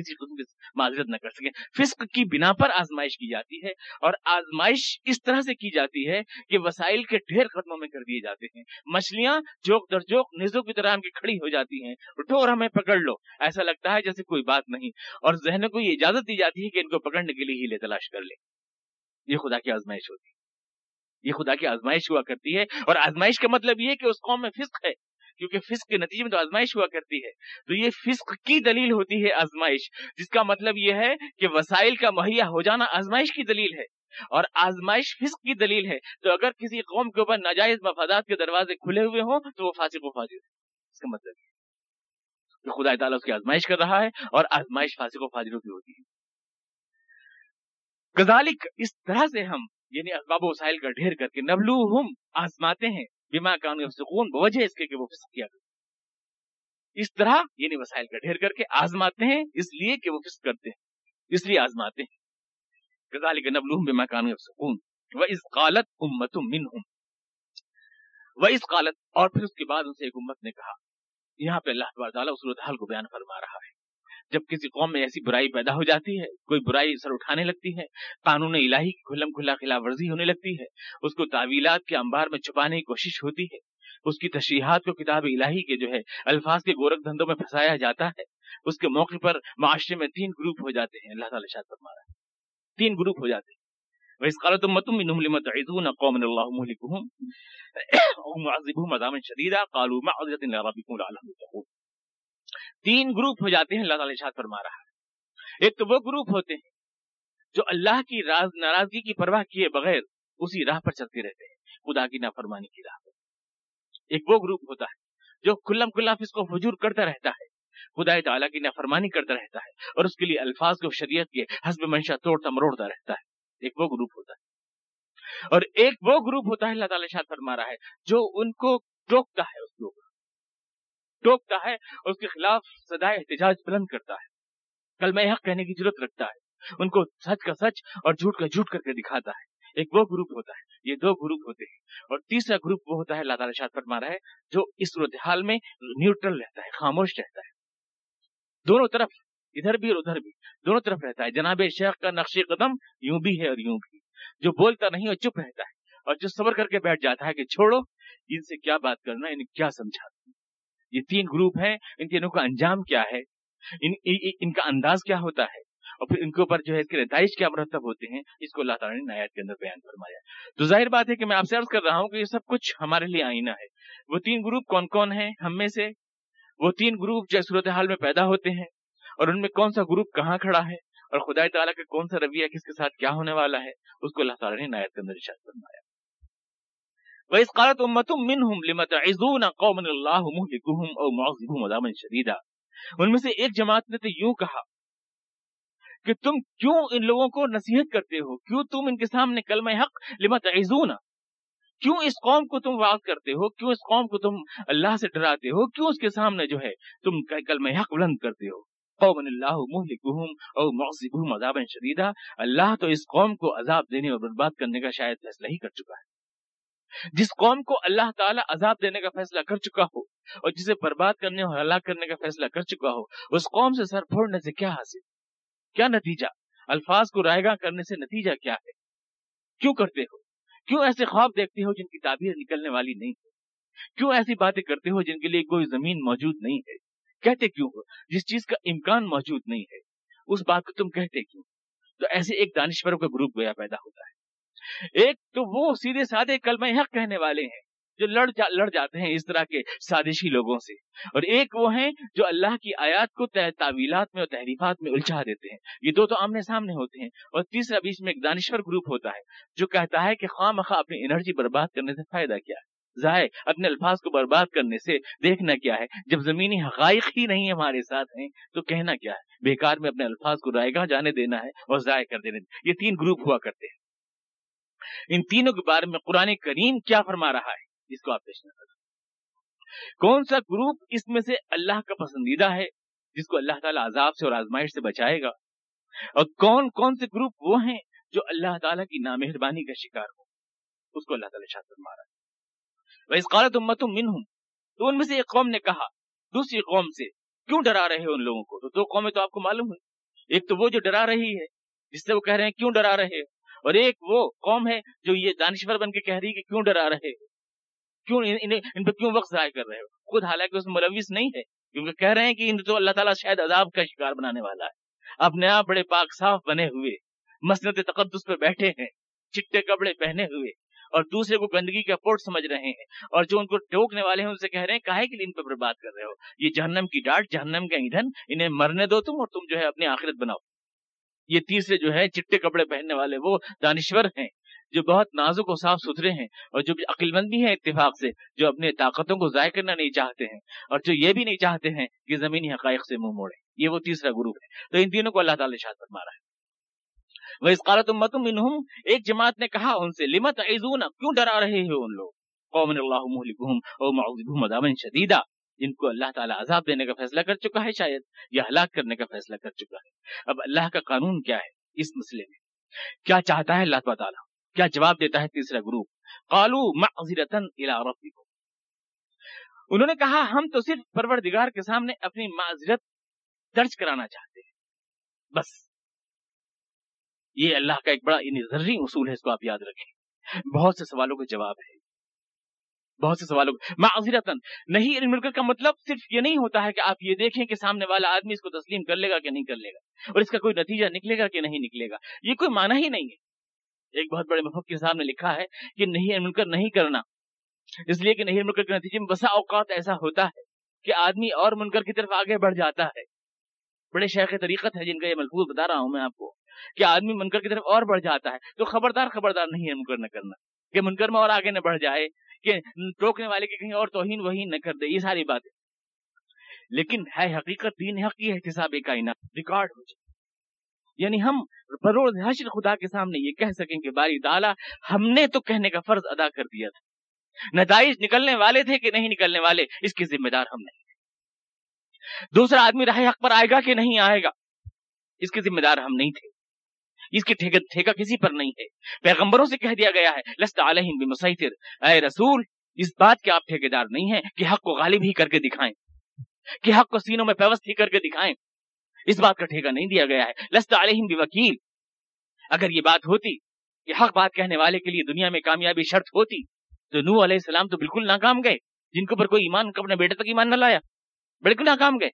کسی قسم کی معذرت نہ کر سکیں۔ فسق کی بنا پر آزمائش کی جاتی ہے اور آزمائش اس طرح سے کی جاتی ہے کہ وسائل کے ڈھیر قدموں میں کر دیے جاتے ہیں۔ مچھلیاں جوک در جوک نزوں کی طرح ہم کی کھڑی ہو جاتی ہیں۔ اٹھو اور ہمیں پکڑ لو۔ ایسا لگتا ہے جیسے کوئی بات نہیں۔ اور ذہن کو یہ اجازت دی جاتی ہے کہ ان کو پکڑنے کے لیے ہی لے تلاش کر لے یہ خدا کی آزمائش ہوتی ہے۔ یہ خدا کی آزمائش ہوا کرتی ہے۔ اور آزمائش کا مطلب یہ کہ اس قوم میں فسق ہے۔ کیونکہ فسق کے نتیجے میں تو آزمائش ہوا کرتی ہے۔ تو یہ فسق کی دلیل ہوتی ہے آزمائش، جس کا مطلب یہ ہے کہ وسائل کا مہیا ہو جانا آزمائش کی دلیل ہے۔ اور آزمائش فسق کی دلیل ہے۔ تو اگر کسی قوم کے اوپر ناجائز مفادات کے دروازے کھلے ہوئے ہوں تو وہ فاسق و فاضر ہے۔ اس کا مطلب کہ خدا تعالیٰ اس کی آزمائش کر رہا ہے اور آزمائش فاسق و فاجروں کی ہوتی ہے۔ کذالک اس طرح سے ہم یعنی اسباب و وسائل کا ڈھیر کر کے نبلو ہم آزماتے ہیں۔ بیما کام سکون بوجہ اس کے کہ وہ فسق کیا کرتے اس طرح یعنی وسائل کا ڈھیر کر کے آزماتے ہیں، اس لیے کہ وہ فسق کرتے ہیں، اس لیے آزماتے ہیں۔ کذالک نبلو ہم بیما کام سکون و اس قالت امت منہم و اس قالت، اور پھر اس کے بعد ان سے ایک امت نے کہا، یہاں پہ اللہ تبارک تعالیٰ اس صورت حال کو بیان فرما رہا ہے۔ جب کسی قوم میں ایسی برائی پیدا ہو جاتی ہے، کوئی برائی سر اٹھانے لگتی ہے، قانون الہی کی کھلم کھلا خلاف ورزی ہونے لگتی ہے، اس کو تعویلات کے انبار میں چھپانے کی کوشش ہوتی ہے۔ اس کی تشریحات کو کتاب الہی کے جو ہے الفاظ کے گورکھ دھندوں میں پھنسایا جاتا ہے۔ اس کے موقع پر معاشرے میں تین گروپ ہو جاتے ہیں۔ اللہ تعالی شاید فرما رہا ہے۔ تین گروپ ہو جاتے ہیں۔ وَإِذْ قَالَتُمْ مَتُمْ مِنْهُمْ لِمَ تَعِذُونَ قَوْمًا اللَّهُ مُهْلِكُهُمْ أَوْ مُعَذِّبُهُمْ عَذَابًا شَدِيدًا قَالُوا مَعْذِرَةً إِلَى رَبِّكُمْ لَعَلَّهُمْ يَتَّقُونَ۔ تین گروپ ہو جاتے ہیں، اللہ تعالی شاد فرما رہا ہے۔ ایک تو وہ گروپ ہوتے ہیں جو اللہ کی راز، ناراضگی کی پرواہ کیے بغیر اسی راہ پر چلتے رہتے ہیں، خدا کی نافرمانی کی راہ پر۔ ایک وہ گروپ ہوتا ہے جو کلم کلاف اس کو فجور کرتا رہتا ہے، خدا تعالیٰ کی نافرمانی کرتا رہتا ہے اور اس کے لیے الفاظ کو شریعت کے حسب منشا توڑتا مروڑتا رہتا ہے۔ ایک وہ گروپ ہوتا ہے۔ اور ایک وہ گروپ ہوتا ہے، اللہ تعالیٰ شاد فرما رہا ہے، جو ان کو ٹوکتا ہے اس گروپ ٹوکتا ہے اور اس کے خلاف سدائے احتجاج بلند کرتا ہے۔ کل میں حق کہنے کی ضرورت رکھتا ہے۔ ان کو سچ کا سچ اور جھوٹ کا جھوٹ کر کے دکھاتا ہے۔ ایک وہ گروپ ہوتا ہے۔ یہ دو گروپ ہوتے ہیں۔ اور تیسرا گروپ وہ ہوتا ہے، اللہ تعالیٰ شاد فرما رہا ہے، جو اس صورت حال میں نیوٹرل رہتا ہے، خاموش رہتا ہے۔ دونوں طرف، ادھر بھی اور ادھر بھی، دونوں طرف رہتا ہے۔ جناب شیخ کا نقش قدم یوں بھی ہے اور یوں بھی۔ جو بولتا نہیں اور چپ رہتا ہے، اور جو صبر کر کے بیٹھ جاتا ہے کہ چھوڑو، ان سے کیا بات کرنا انہیں کیا سمجھا یہ تین گروپ ہیں ان تینوں کا انجام کیا ہے؟ ان, ان کا انداز کیا ہوتا ہے؟ اور پھر ان کے اوپر جو ہے اس نتائج کیا مرتب ہوتے ہیں اس کو اللہ تعالیٰ نے نایات کے اندر بیان فرمایا تو ظاہر بات ہے کہ میں آپ سے عرض کر رہا ہوں کہ یہ سب کچھ ہمارے لیے آئینہ ہے۔ وہ تین گروپ کون کون ہیں ہم میں سے؟ وہ تین گروپ جو صورت حال میں پیدا ہوتے ہیں۔ اور ان میں کون سا گروپ کہاں کھڑا ہے؟ اور خدا تعالیٰ کا کون سا رویہ کس کے ساتھ کیا ہونے والا ہے؟ اس کو اللہ تعالیٰ نے نایت کے اندر فرمایا۔ وَإِذْ قَالَتْ أُمَّةٌ مِّنْهُمْ لِمَ تَعِذُونَ قَوْمًا اللَّهُ مُهْلِكُهُمْ أَوْ مُعَذِّبُهُمْ عَذَابًا شَدِيدًا۔ ان میں سے ایک جماعت نے تو یوں کہا کہ تم کیوں ان لوگوں کو نصیحت کرتے ہو؟ کیوں تم ان کے سامنے کلمہ حق لما تعزون؟ کیوں اس قوم کو تم واضح کرتے ہو؟ کیوں اس قوم کو تم اللہ سے ڈراتے ہو؟ کیوں اس کے سامنے جو ہے تم کلمہ حق بلند کرتے ہو؟ قوم اللہ مہلکہم او معذبہم عذابا شدیدا اللہ تو اس قوم کو عذاب دینے اور برباد کرنے کا شاید فیصلہ ہی کر چکا ہے۔ جس قوم کو اللہ تعالیٰ عذاب دینے کا فیصلہ کر چکا ہو اور جسے برباد کرنے اور ہلاک کرنے کا فیصلہ کر چکا ہو، اس قوم سے سر پھوڑنے سے کیا حاصل؟ کیا نتیجہ؟ الفاظ کو رائے گاہ کرنے سے نتیجہ کیا ہے؟ کیوں کرتے ہو؟ کیوں ایسے خواب دیکھتے ہو جن کی تعبیر نکلنے والی نہیں ہے کیوں ایسی باتیں کرتے ہو جن کے لیے کوئی زمین موجود نہیں ہے؟ کہتے کیوں ہو؟ جس چیز کا امکان موجود نہیں ہے، اس بات کو تم کہتے کیوں تو ایسے ایک دانشوروں کا گروپ گویا پیدا ہوتا ہے۔ ایک تو وہ سیدھے سادے کلمہ حق کہنے والے ہیں جو لڑ جا، لڑ جاتے ہیں اس طرح کے سازشی لوگوں سے۔ اور ایک وہ ہیں جو اللہ کی آیات کو تعویلات میں اور تحریفات میں الجھا دیتے ہیں۔ یہ دو تو آمنے سامنے ہوتے ہیں۔ اور تیسرا بیچ میں ایک دانشور گروپ ہوتا ہے جو کہتا ہے کہ خواہ مخواہ اپنی انرجی برباد کرنے سے فائدہ کیا ہے۔ ضائع اپنے الفاظ کو برباد کرنے سے دیکھنا کیا ہے۔ جب زمینی حقائق ہی نہیں ہمارے ساتھ ہیں تو کہنا کیا ہے؟ بیکار میں اپنے الفاظ کو رائے گاہ جانے دینا ہے اور ضائع کر دینا یہ تین گروپ ہوا کرتے ہیں۔ ان تینوں کے بارے میں قرآن کریم کیا فرما رہا ہے؟ جس کو آپ پیش نظر کون سا گروپ اس میں سے اللہ کا پسندیدہ ہے، جس کو اللہ تعالیٰ عذاب سے اور آزمائش سے بچائے گا؟ اور کون کون سے گروپ وہ ہیں جو اللہ تعالیٰ کی نامہربانی کا شکار ہو اس کو اللہ تعالیٰ شاہ فرما رہا ہے۔ وہ اس قالت امت منہم تو ان میں سے ایک قوم نے کہا، دوسری قوم سے، کیوں ڈرا رہے ان لوگوں کو؟ تو دو قومیں تو آپ کو معلوم ہے ایک تو وہ جو ڈرا رہی ہے، جس سے وہ کہہ رہے ہیں، کیوں ڈرا رہے اور ایک وہ قوم ہے جو یہ دانشور بن کے کہہ رہی کہ کیوں ڈرا رہے کیوں ان پہ کیوں وقت ضائع کر رہے ہو؟ خود حالانکہ اس ملوث نہیں ہے، کیونکہ کہہ رہے ہیں کہ ان تو اللہ تعالیٰ شاید عذاب کا شکار بنانے والا ہے۔ اپنے آپ بڑے پاک صاف بنے ہوئے مسنت تقدس پہ بیٹھے ہیں، چٹے کپڑے پہنے ہوئے، اور دوسرے کو گندگی کا پورٹ سمجھ رہے ہیں۔ اور جو ان کو ٹوکنے والے ہیں، ان سے کہہ رہے ہیں کاہے کے لیے ان پہ برباد کر رہے ہو؟ یہ جہنم کی ڈانٹ جہنم کا ایندھن، انہیں مرنے دو تم اور تم جو ہے اپنی آخرت بناؤ۔ یہ تیسرے جو ہے چٹے کپڑے پہننے والے وہ دانشور ہیں، جو بہت نازک و صاف ستھرے ہیں اور جو عقل مند بھی ہیں اتفاق سے، جو اپنے طاقتوں کو ضائع کرنا نہیں چاہتے ہیں اور جو یہ بھی نہیں چاہتے ہیں کہ زمینی حقائق سے منہ موڑے یہ وہ تیسرا گروپ ہے۔ تو ان تینوں کو اللہ تعالی شاد فرما رہا ہے۔ وہ اس قالت امتم منہم ایک جماعت نے کہا ان سے لمت عزون کیوں ڈرا رہے ہیں ان لوگ؟ قوم اللہ مہلکہم او معوذبہم عذابا شدیدا جن کو اللہ تعالیٰ عذاب دینے کا فیصلہ کر چکا ہے شاید، یا ہلاک کرنے کا فیصلہ کر چکا ہے۔ اب اللہ کا قانون کیا ہے اس مسئلے میں؟ کیا چاہتا ہے اللہ تعالیٰ؟ کیا جواب دیتا ہے تیسرا گروپ؟ قالو معذرتن الى ربکم انہوں نے کہا، ہم تو صرف پروردگار کے سامنے اپنی معذرت درج کرانا چاہتے ہیں۔ بس۔ یہ اللہ کا ایک بڑا یعنی ضروری اصول ہے، اس کو آپ یاد رکھیں۔ بہت سے سوالوں کا جواب ہے۔ بہت سے سوالوں معذرتن نہیں یعنی علم کا مطلب صرف یہ نہیں ہوتا ہے کہ آپ یہ دیکھیں کہ سامنے والا آدمی اس کو تسلیم کر لے گا کہ نہیں کر لے گا، اور اس کا کوئی نتیجہ نکلے گا کہ نہیں نکلے گا۔ یہ کوئی معنی ہی نہیں ہے۔ ایک بہت بڑے مفکر صاحب نے لکھا ہے کہ نہیں یعنی منکر نہیں کرنا۔ اس لیے کہ نہیں یعنی منکر کے نتیجے میں بسا اوقات ایسا ہوتا ہے کہ آدمی اور منکر کی طرف آگے بڑھ جاتا ہے۔ بڑے شیخ طریقت ہے جن کا یہ ملفوظ بتا رہا ہوں میں آپ کو کہ آدمی منکر کی طرف اور بڑھ جاتا ہے۔ تو خبردار خبردار نہیں ہے منکر نہ کرنا۔ کہ منکر میں اور آگے نہ بڑھ جائے۔ کہ ٹوکنے والے کی کہیں اور توہین وہین نہ کر دے، یہ ساری باتیں۔ لیکن ہے حقیقت، دین حق کی احتساب کائنات ریکارڈ ہو جائے۔ یعنی ہم بروز حشر خدا کے سامنے یہ کہہ سکیں کہ باری تعالیٰ، ہم نے تو کہنے کا فرض ادا کر دیا تھا۔ نتائج نکلنے والے تھے کہ نہیں نکلنے والے، اس کے ذمہ دار ہم نہیں دوسرا آدمی راہ حق پر آئے گا کہ نہیں آئے گا؟ اس کے ذمہ دار ہم نہیں تھے۔ اس کی ٹھیکہ کسی پر نہیں ہے پیغمبروں سے کہہ دیا گیا ہے، لست علیہم بمسیطر۔ اے رسول، اس بات کے آپ ٹھیکے دار نہیں ہیں کہ حق کو غالب ہی کر کے دکھائیں۔ کہ حق کو سینوں میں پیوست ہی کر کے دکھائیں۔ اس بات کا ٹھیکہ نہیں دیا گیا ہے۔ لست علیہم بوکیل۔ اگر یہ بات ہوتی کہ حق بات کہنے والے کے لیے دنیا میں کامیابی شرط ہوتی، تو نو علیہ السلام تو بالکل ناکام گئے۔ جن کے پر کوئی ایمان، اپنے بیٹے تک ایمان نہ لایا، بالکل ناکام گئے۔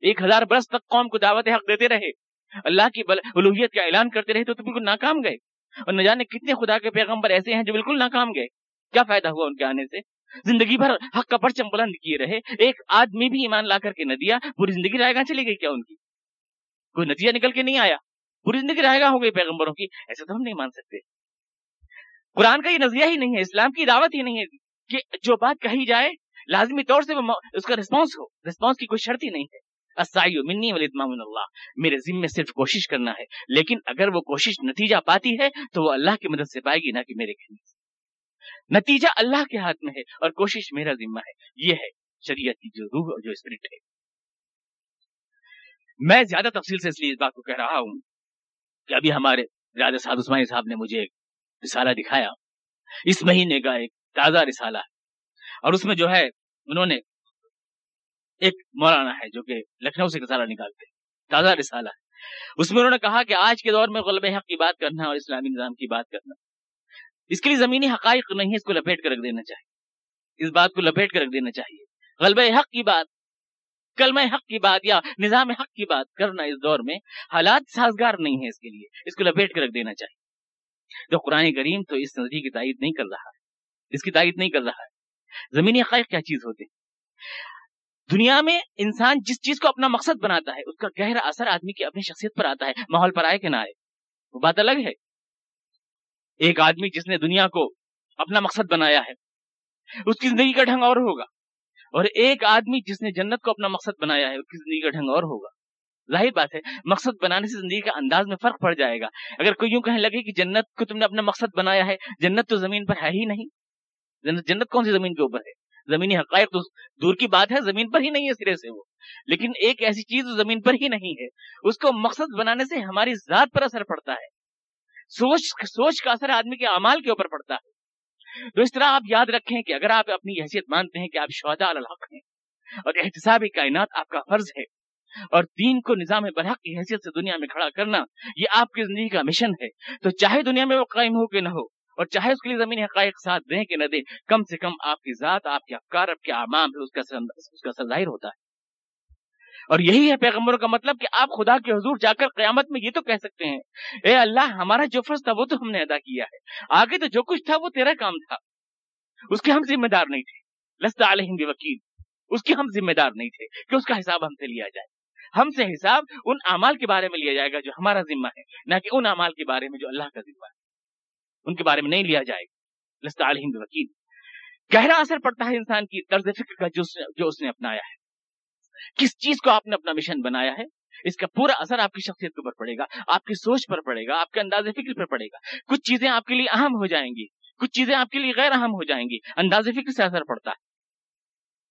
ایک ہزار برس تک قوم کو دعوت حق دیتے رہے۔ اللہ کی الوحیت کا اعلان کرتے رہے تو, تو بالکل ناکام گئے۔ اور نہ جانے کتنے خدا کے پیغمبر ایسے ہیں جو بالکل ناکام گئے۔ کیا فائدہ ہوا ان کے آنے سے؟ زندگی بھر حق کا پرچم بلند کیے رہے۔ ایک آدمی بھی ایمان لا کر کے نہ دیا پوری زندگی رائے گاہ چلی گئی کیا ان کی؟ کوئی نتیجہ نکل کے نہیں آیا۔ پوری زندگی رائے گاہ ہو گئی پیغمبروں کی۔ ایسے تو ہم نہیں مان سکتے۔ قرآن کا یہ نظریہ ہی نہیں ہے اسلام کی دعوت ہی نہیں ہے کہ جو بات کہی جائے لازمی طور سے اس کا رسپانس ہو۔ رسپانس کی کوئی شرط ہی نہیں ہے۔ منی من اللہ۔ میرے ذمے صرف کوشش کرنا ہے، لیکن اگر وہ کوشش نتیجہ پاتی ہے تو وہ اللہ کی مدد سے پائے گی، نہ کہ میرے کہنے سے۔ نتیجہ اللہ کے ہاتھ میں ہے اور کوشش میرا ذمہ ہے۔ یہ ہے شریعت کی جو روح اور جو اسپرٹ ہے۔ میں زیادہ تفصیل سے اس لیے اس بات کو کہہ رہا ہوں کہ ابھی ہمارے زیادہ سعد عثمانی صاحب نے مجھے ایک رسالہ دکھایا۔ اس مہینے کا ایک تازہ رسالہ ہے۔ اور اس میں جو ہے، انہوں نے ایک مولانا ہے جو کہ لکھنؤ سے رسالہ نکالتے تازہ رسالہ ہے۔ اس میں انہوں نے کہا کہ آج کے دور میں غلب حق کی بات کرنا اور اسلامی نظام کی بات کرنا، اس کے لیے زمینی حقائق نہیں ہے اس کو لپیٹ کر رکھ دینا چاہیے۔ اس بات کو لپیٹ کر رکھ دینا چاہیے۔ غلب حق کی بات، کلمہ حق کی بات یا نظام حق کی بات کرنا اس دور میں حالات سازگار نہیں ہے اس کے لیے، اس کو لپیٹ کر رکھ دینا چاہیے۔ تو قرآن کریم تو اس نظریے کی تائید نہیں کر رہا ہے، اس کی تائید نہیں کر رہا ہے۔ زمینی حقائق کیا چیز ہوتے ہیں؟ دنیا میں انسان جس چیز کو اپنا مقصد بناتا ہے، اس کا گہرا اثر آدمی کی اپنی شخصیت پر آتا ہے، ماحول پر آئے کہ نہ آئے۔ وہ بات الگ ہے۔ ایک آدمی جس نے دنیا کو اپنا مقصد بنایا ہے، اس کی زندگی کا ڈھنگ اور ہوگا۔ اور ایک آدمی جس نے جنت کو اپنا مقصد بنایا ہے، اس کی زندگی کا ڈھنگ اور ہوگا۔ ظاہر بات ہے، مقصد بنانے سے زندگی کا انداز میں فرق پڑ جائے گا۔ اگر کوئی یوں کہنے لگے کہ جنت کو تم نے اپنا مقصد بنایا ہے، جنت تو زمین پر ہے ہی نہیں۔ جنت کون سی زمین کے اوپر ہے؟ زمینی حقائق تو دور کی بات ہے، زمین پر ہی نہیں ہے سرے سے وہ۔ لیکن ایک ایسی چیز زمین پر ہی نہیں ہے، اس کو مقصد بنانے سے ہماری ذات پر اثر پڑتا ہے۔ سوچ سوچ کا اثر آدمی کے اعمال کے اوپر پڑتا ہے۔ تو اس طرح آپ یاد رکھیں کہ اگر آپ اپنی حیثیت مانتے ہیں کہ آپ شہدا الحق ہیں اور احتسابی کائنات آپ کا فرض ہے اور دین کو نظام برحق کی حیثیت سے دنیا میں کھڑا کرنا یہ آپ کی زندگی کا مشن ہے، تو چاہے دنیا میں وہ قائم ہو کہ نہ ہو اور چاہے اس کے لیے زمین حقائق ساتھ دیں کہ نہ دیں، کم سے کم آپ کی ذات، آپ کے افکار آپ کے امام اس کا اس کا ظاہر ہوتا ہے۔ اور یہی ہے پیغمبروں کا مطلب کہ آپ خدا کے حضور جا کر قیامت میں یہ تو کہہ سکتے ہیں، اے اللہ، ہمارا جو فرض تھا وہ تو ہم نے ادا کیا ہے۔ آگے تو جو کچھ تھا وہ تیرا کام تھا۔ اس کے ہم ذمہ دار نہیں تھے۔ لست علیہ وکیل اس کے ہم ذمہ دار نہیں تھے کہ اس کا حساب ہم سے لیا جائے۔ ہم سے حساب ان اعمال کے بارے میں لیا جائے گا جو ہمارا ذمہ ہے، نہ کہ ان اعمال کے بارے میں جو اللہ کا ذمہ ہے۔ ان کے بارے میں نہیں لیا جائے گا۔ لست علیہم وکیل گہرا اثر پڑتا ہے انسان کی طرز فکر کا جو اس نے اپنایا ہے۔ کس چیز کو آپ نے اپنا مشن بنایا ہے؟ اس کا پورا اثر آپ کی شخصیت کے اوپر پڑے گا، آپ کی سوچ پر پڑے گا، آپ کے انداز فکر پر پڑے گا۔ کچھ چیزیں آپ کے لیے اہم ہو جائیں گی، کچھ چیزیں آپ کے لیے غیر اہم ہو جائیں گی۔ انداز فکر سے اثر پڑتا ہے۔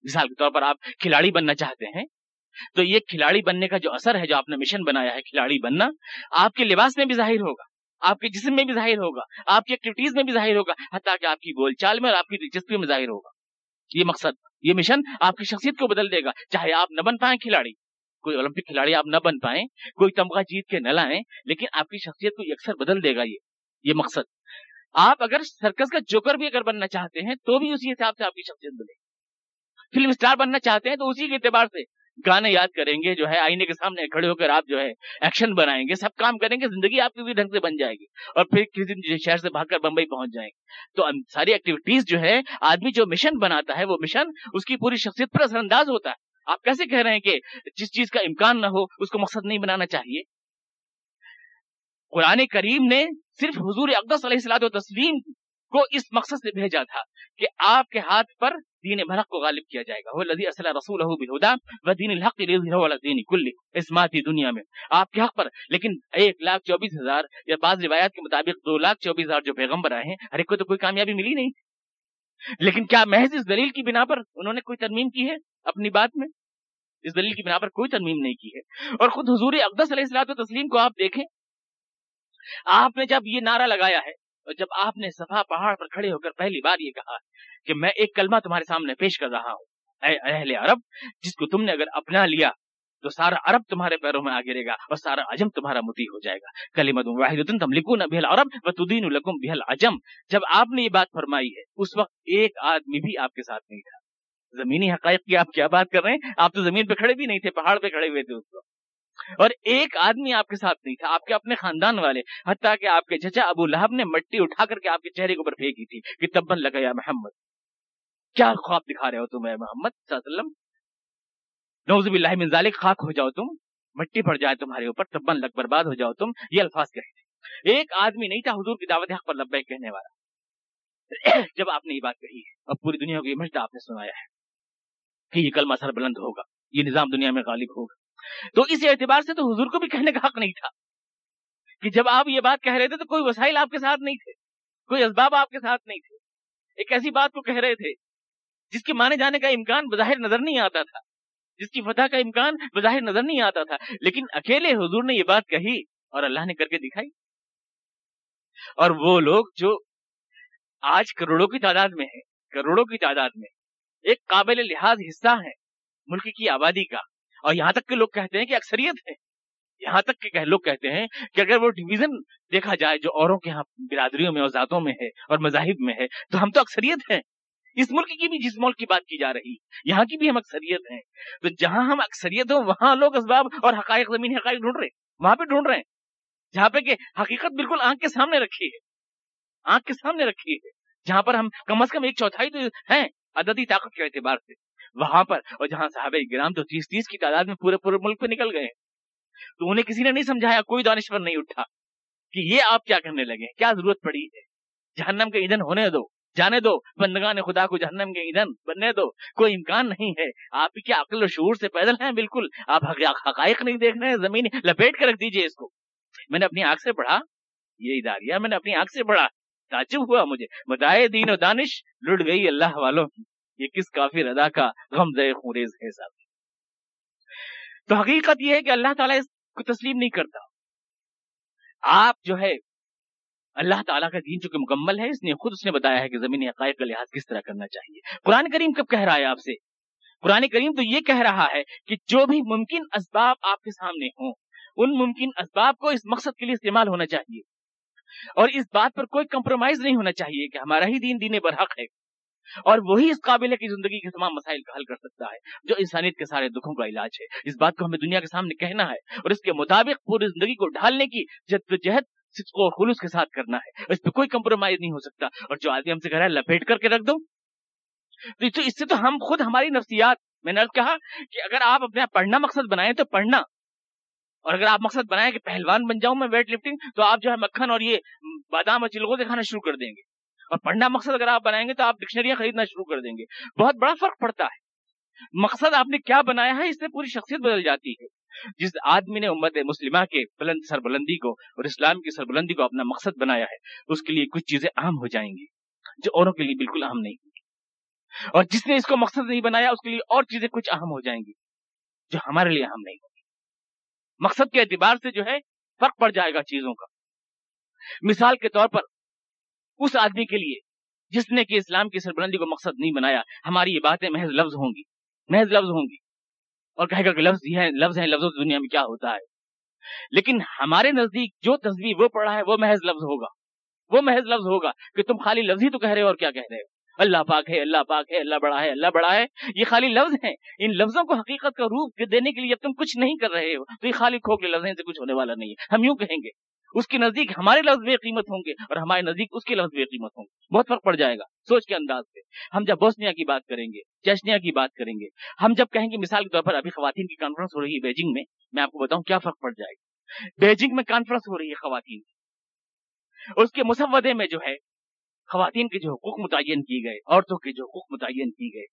مثال کے طور پر آپ کھلاڑی بننا چاہتے ہیں، تو یہ کھلاڑی بننے کا جو اثر ہے، جو آپ نے مشن بنایا ہے کھلاڑی بننا، آپ کے لباس میں بھی ظاہر ہوگا۔ آپ کے جسم میں بھی ظاہر ہوگا، آپ کی ایکٹیویٹیز میں بھی ظاہر ہوگا، حتیٰ کہ آپ کی بول چال میں اور آپ کی دلچسپی میں ظاہر ہوگا۔ یہ مقصد، یہ مشن آپ کی شخصیت کو بدل دے گا، چاہے آپ نہ بن پائیں کھلاڑی۔ کوئی اولمپک کھلاڑی آپ نہ بن پائیں، کوئی تمغہ جیت کے نہ لائیں، لیکن آپ کی شخصیت کو اکثر بدل دے گا یہ یہ مقصد۔ آپ اگر سرکس کا جوکر بھی اگر بننا چاہتے ہیں، تو بھی اسی حساب سے آپ کی شخصیت بنے فلم اسٹار بننا چاہتے ہیں، تو اسی کے اعتبار سے گانے یاد کریں گے، جو ہے آئینے کے سامنے کھڑے ہو کر آپ جو ہے ایکشن بنائیں گے، سب کام کریں گے، زندگی آپ کی بھی ڈھنگ سے بن جائے گی۔ اور پھر کسی دن شہر سے بھاگ کر بمبئی پہنچ جائیں گے۔ تو ساری ایکٹیویٹیز جو ہے، آدمی جو مشن بناتا ہے، وہ مشن اس کی پوری شخصیت پر اثر انداز ہوتا ہے۔ آپ کیسے کہہ رہے ہیں کہ جس چیز کا امکان نہ ہو، اس کو مقصد نہیں بنانا چاہیے؟ قرآن کریم نے صرف حضور اقدس علیہ السلاد و تسلیم کو اس مقصد سے بھیجا تھا کہ آپ کے ہاتھ پر دین بھرق کو غالب کیا جائے گا۔ وہ لذی اصل رسول بالہدا و دین الحق دین کل اس ماتی دنیا میں۔ آپ کے حق پر۔ لیکن ایک لاکھ چوبیس ہزار یا بعض روایات کے مطابق دو لاکھ چوبیس ہزار جو پیغمبر آئے ہیں، ہر ایک کو تو کوئی کامیابی ملی نہیں۔ لیکن کیا محض اس دلیل کی بنا پر انہوں نے کوئی ترمیم کی ہے اپنی بات میں؟ اس دلیل کی بنا پر کوئی ترمیم نہیں کی ہے۔ اور خود حضور اقدس علیہ السلاط و تسلیم کو آپ دیکھیں، آپ نے جب یہ نعرہ لگایا ہے اور جب آپ نے صفا پہاڑ پر کھڑے ہو کر پہلی بار یہ کہا کہ میں ایک کلمہ تمہارے سامنے پیش کر رہا ہوں، اے اہل عرب، جس کو تم نے اگر اپنا لیا تو سارا عرب تمہارے پیروں میں آ گرے گا اور سارا عجم تمہارا متی ہو جائے گا۔ کلیمت واحد تم لکھو نہ بہل عرب و تدین الکم بہل عجم جب آپ نے یہ بات فرمائی ہے، اس وقت ایک آدمی بھی آپ کے ساتھ نہیں تھا۔ زمینی حقائق کی آپ کیا بات کر رہے ہیں؟ آپ تو زمین پہ کھڑے بھی نہیں تھے، پہاڑ پہ کھڑے ہوئے تھے اس وقت۔ اور ایک آدمی آپ کے ساتھ نہیں تھا، آپ کے اپنے خاندان والے، حتیٰ کہ آپ کے چچا ابو لہب نے مٹی اٹھا کر کے آپ کے چہرے کے اوپر پھینکی تھی کہ تبن لگا یا محمد۔ کیا خواب دکھا رہے ہو تم اے محمد صلی اللہ علیہ وسلم؟ نوز باللہ من ذالک خاک ہو جاؤ تم، مٹی پڑ جائے تمہارے اوپر تبن لگ برباد ہو جاؤ تم، یہ الفاظ کہے تھے ایک آدمی نہیں تھا حضور کی دعوت حق پر لبے کہنے والا۔ جب آپ نے یہ بات کہی ہے اور پوری دنیا کو یہ مجدہ آپ نے سنایا ہے کہ یہ کلمہ سر بلند ہوگا، یہ نظام دنیا میں غالب ہوگا۔ تو اس اعتبار سے تو حضور کو بھی کہنے کا حق نہیں تھا کہ جب آپ یہ بات کہہ رہے تھے تو کوئی وسائل آپ کے ساتھ نہیں تھے، کوئی اسباب آپ کے ساتھ نہیں تھے۔ ایک ایسی بات کو کہہ رہے تھے جس کے مانے جانے کا امکان بظاہر نظر نہیں آتا تھا، جس کی فتح کا امکان بظاہر نظر نہیں آتا تھا۔ لیکن اکیلے حضور نے یہ بات کہی اور اللہ نے کر کے دکھائی۔ اور وہ لوگ جو آج کروڑوں کی تعداد میں ہیں، کروڑوں کی تعداد میں ایک قابل لحاظ حصہ ہے ملک کی آبادی کا۔ اور یہاں تک کہ لوگ کہتے ہیں کہ اکثریت ہے یہاں تک کہ لوگ کہتے ہیں کہ اگر وہ ڈویژن دیکھا جائے جو اوروں کے یہاں برادریوں میں اور ذاتوں میں ہے اور مذاہب میں ہے، تو ہم تو اکثریت ہیں۔ اس ملک کی بھی جس ملک کی بات کی جا رہی، یہاں کی بھی ہم اکثریت ہیں۔ تو جہاں ہم اکثریت ہوں، وہاں لوگ اسباب اور حقائق، زمین حقائق ڈھونڈ رہے وہاں پہ ڈھونڈ رہے ہیں۔ جہاں پہ کہ حقیقت بالکل آنکھ کے سامنے رکھی ہے۔ آنکھ کے سامنے رکھی ہے۔ جہاں پر ہم کم از کم ایک چوتھائی تو ہیں، عددی طاقت کے اعتبار سے۔ وہاں پر، اور جہاں صحابہ گرام تو تیس تیس کی تعداد میں پورے پورے ملک پہ نکل گئے تو انہیں کسی نے نہیں سمجھایا، کوئی دانشور نہیں اٹھا کہ یہ آپ کیا کرنے لگے کیا ضرورت پڑی ہے؟ جہنم کے ایندھن ہونے دو، جانے دو، بندگان خدا کو جہنم کے ایندھن بننے دو۔ کوئی امکان نہیں ہے۔ آپ کیا عقل و شعور سے پیدل ہیں، بالکل۔ آپ حقائق نہیں دیکھ رہے ہیں زمین لپیٹ کے رکھ دیجیے اس کو۔ میں نے اپنی آنکھ سے پڑھا، یہ اداریہ میں نے اپنی آنکھ سے پڑھا۔ تعجب ہوا مجھے۔ بتائے دین و دانش لٹ گئی اللہ والوں کی۔ یہ کس کافی ادا کا غم خوریز ہے صاحب تو حقیقت یہ ہے کہ اللہ تعالیٰ اس کو تسلیم نہیں کرتا۔ آپ جو ہے، اللہ تعالیٰ کا دین چونکہ مکمل ہے، اس نے خود اس نے بتایا ہے کہ زمینی حقائق کا لحاظ کس طرح کرنا چاہیے۔ قرآن کریم کب کہہ رہا ہے آپ سے؟ قرآن کریم تو یہ کہہ رہا ہے کہ جو بھی ممکن اسباب آپ کے سامنے ہوں، ان ممکن اسباب کو اس مقصد کے لیے استعمال ہونا چاہیے۔ اور اس بات پر کوئی کمپرومائز نہیں ہونا چاہیے کہ ہمارا ہی دین دین برحق ہے۔ اور وہی اس قابل ہے کہ زندگی کے تمام مسائل کا حل کر سکتا ہے، جو انسانیت کے سارے دکھوں کا علاج ہے۔ اس بات کو ہمیں دنیا کے سامنے کہنا ہے اور اس کے مطابق پوری زندگی کو ڈھالنے کی جدوجہد کو خلوص کے ساتھ کرنا ہے۔ اس پہ کوئی کمپرومائز نہیں ہو سکتا۔ اور جو آدمی ہم سے کہہ رہا ہے، لپیٹ کر کے رکھ دو۔ تو اس سے تو ہم خود ہماری نفسیات، میں نے کہا کہ اگر آپ اپنے پڑھنا مقصد بنائیں تو پڑھنا۔ اور اگر آپ مقصد بنائیں کہ پہلوان بن جاؤں میں ویٹ لفٹنگ تو آپ جو ہے مکھن اور یہ بادام اور چلگو سے کھانا شروع کر دیں گے۔ اور پنڈا مقصد اگر آپ بنائیں گے تو آپ ڈکشنریاں خریدنا شروع کر دیں گے۔ بہت بڑا فرق پڑتا ہے۔ مقصد آپ نے کیا بنایا ہے؟ اس سے پوری شخصیت بدل جاتی ہے۔ جس آدمی نے امت مسلمہ کے بلند سربلندی کو اور اسلام کی سربلندی کو اپنا مقصد بنایا ہے، اس کے لیے کچھ چیزیں اہم ہو جائیں گی جو اوروں کے لیے بالکل اہم نہیں۔ ہوگی اور جس نے اس کو مقصد نہیں بنایا، اس کے لیے اور چیزیں کچھ اہم ہو جائیں گی جو ہمارے لیے اہم نہیں۔ ہوگی مقصد کے اعتبار سے جو ہے، فرق پڑ جائے گا چیزوں کا۔ مثال کے طور پر اس آدمی کے لیے جس نے کہ اسلام کی سربلندی کو مقصد نہیں بنایا، ہماری یہ باتیں محض لفظ ہوں گی، محض لفظ ہوں گی۔ اور کہے گا کہ لفظ یہ ہے لفظ ہیں، لفظوں دنیا میں کیا ہوتا ہے؟ لیکن ہمارے نزدیک جو تصویر وہ پڑھا ہے، وہ محض لفظ ہوگا۔ وہ محض لفظ ہوگا کہ تم خالی لفظ ہی تو کہہ رہے ہو اور کیا کہہ رہے ہو؟ اللہ پاک ہے، اللہ پاک ہے، اللہ بڑا ہے، اللہ بڑا ہے۔ یہ خالی لفظ ہیں۔ ان لفظوں کو حقیقت کا روپ دینے کے لیے اب تم کچھ نہیں کر رہے ہو۔ تو یہ خالی کھوکھلے لفظ سے کچھ ہونے والا نہیں ہے۔ ہم یوں کہیں گے۔ اس کے نزدیک ہمارے لفظ بے قیمت ہوں گے اور ہمارے نزدیک اس کے لفظ بے قیمت ہوں گے۔ بہت فرق پڑ جائے گا، سوچ کے انداز سے ہم جب بوسنیا کی بات کریں گے چشنیا کی بات کریں گے، ہم جب کہیں گے مثال کے طور پر ابھی خواتین کی کانفرنس ہو رہی ہے بیجنگ میں میں آپ کو بتاؤں کیا فرق پڑ جائے گا۔ بیجنگ میں کانفرنس ہو رہی ہے خواتین کی۔ اس کے مسودے میں جو ہے، خواتین کے جو حقوق متعین کی گئے، عورتوں کے جو حقوق متعین کی گئے،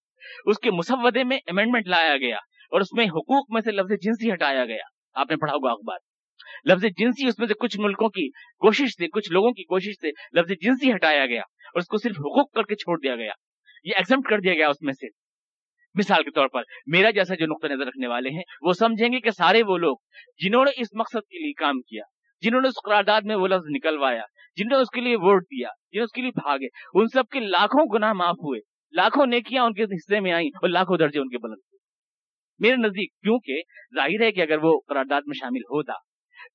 اس کے مسودے میں امینڈمنٹ لایا گیا اور اس میں حقوق میں سے لفظ جنسی ہٹایا گیا۔ آپ نے پڑھا ہوگا اخبار۔ لفظ جنسی اس میں سے کچھ ملکوں کی کوشش سے کچھ لوگوں کی کوشش سے لفظ جنسی ہٹایا گیا اور اس کو صرف حقوق کر کے چھوڑ دیا گیا۔ یہ ایگزمٹ کر دیا گیا اس میں سے۔ مثال کے طور پر، میرا جیسا جو نقطہ نظر رکھنے والے ہیں، وہ سمجھیں گے کہ سارے وہ لوگ جنہوں نے اس مقصد کے لیے کام کیا، جنہوں نے اس قرارداد میں وہ لفظ نکلوایا، جنہوں نے اس کے لیے ووٹ دیا، جنہوں نے اس کے لیے بھاگے، ان سب کے لاکھوں گناہ معاف ہوئے۔ لاکھوں نیکیاں ان کے حصے میں آئیں اور لاکھوں درجے ان کے بلند ہوئے۔ میرے نزدیک، کیونکہ ظاہر ہے کہ اگر وہ قرارداد میں شامل ہوتا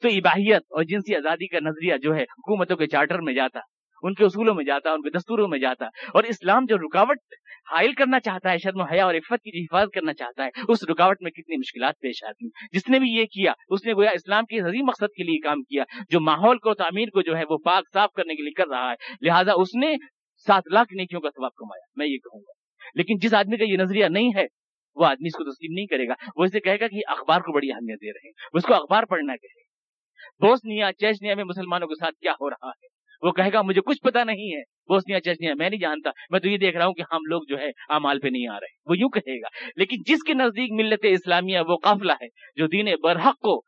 تو اباہیت اور جنسی آزادی کا نظریہ جو ہے، حکومتوں کے چارٹر میں جاتا، ان کے اصولوں میں جاتا، ان کے دستوروں میں جاتا۔ اور اسلام جو رکاوٹ حائل کرنا چاہتا ہے، شرم و حیا اور عفت کی حفاظت کرنا چاہتا ہے، اس رکاوٹ میں کتنی مشکلات پیش آتی ہیں۔ جس نے بھی یہ کیا، اس نے گویا اسلام کے عظیم مقصد کے لیے کام کیا، جو ماحول کو، تعمیر کو جو ہے، وہ پاک صاف کرنے کے لیے کر رہا ہے۔ لہٰذا اس نے سات لاکھ نیکیوں کا ثواب کمایا، میں یہ کہوں گا۔ لیکن جس آدمی کا یہ نظریہ نہیں ہے، وہ آدمی اس کو تسلیم نہیں کرے گا۔ وہ اسے کہے گا کہ اخبار کو بڑی اہمیت دے رہے ہیں اس کو اخبار پڑھنا کہے بوسنیا چیچنیا میں مسلمانوں کے ساتھ کیا ہو رہا ہے؟ وہ کہے گا، مجھے کچھ پتا نہیں ہے۔ بوسنیا چیچنیا، میں نہیں جانتا۔ میں تو یہ دیکھ رہا ہوں کہ ہم لوگ جو ہے امال پہ نہیں آ رہے۔ وہ یوں کہے گا، لیکن جس کے نزدیک ملت اسلامیہ وہ قافلہ ہے، جو دین برحق کو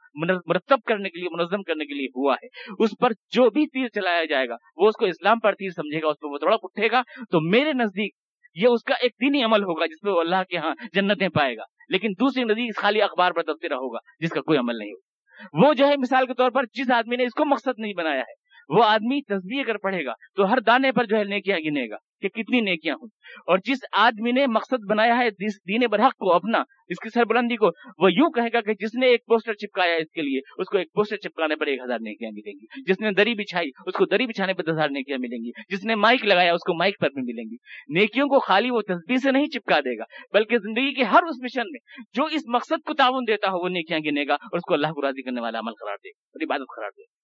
مرتب کرنے کے لیے، منظم کرنے کے لیے ہوا ہے، اس پر جو بھی تیر چلایا جائے گا، وہ اس کو اسلام پر تیر سمجھے گا، اس پہ وہ تھوڑا اٹھے گا، تو میرے نزدیک یہ اس کا ایک دینی عمل ہوگا، جس میں وہ اللہ کے ہاں جنتیں پائے گا۔ لیکن دوسری نزدیک خالی اخبار پر تبصرہ ہوگا جس کا کوئی عمل نہیں ہوگا۔ وہ جو ہے مثال کے طور پر جس آدمی نے اس کو مقصد نہیں بنایا ہے وہ آدمی تصویر اگر پڑھے گا تو ہر دانے پر جو ہے نیکیاں گنے گا کہ کتنی نیکیاں ہوں۔ اور جس آدمی نے مقصد بنایا ہے دین برحق کو اپنا، اس کی سربلندی کو، وہ یوں کہے گا کہ جس نے ایک پوسٹر چپکایا اس کے لیے، اس کو ایک پوسٹر چپکانے پر ایک ہزار نیکیاں ملیں گی۔ جس نے دری بچھائی، اس کو دری بچھانے پر دس ہزار نیکیاں ملیں گی۔ جس نے مائک لگایا، اس کو مائک پر بھی ملیں گی۔ نیکیوں کو خالی وہ تصویر سے نہیں چپکا دے گا، بلکہ زندگی کے ہر اس مشن میں جو اس مقصد کو تعاون دیتا ہو، وہ نیکیاں گنے گا اور اس کو اللہ کو راضی کرنے والا عمل قرار دے گا اور عبادت قرار دے گا۔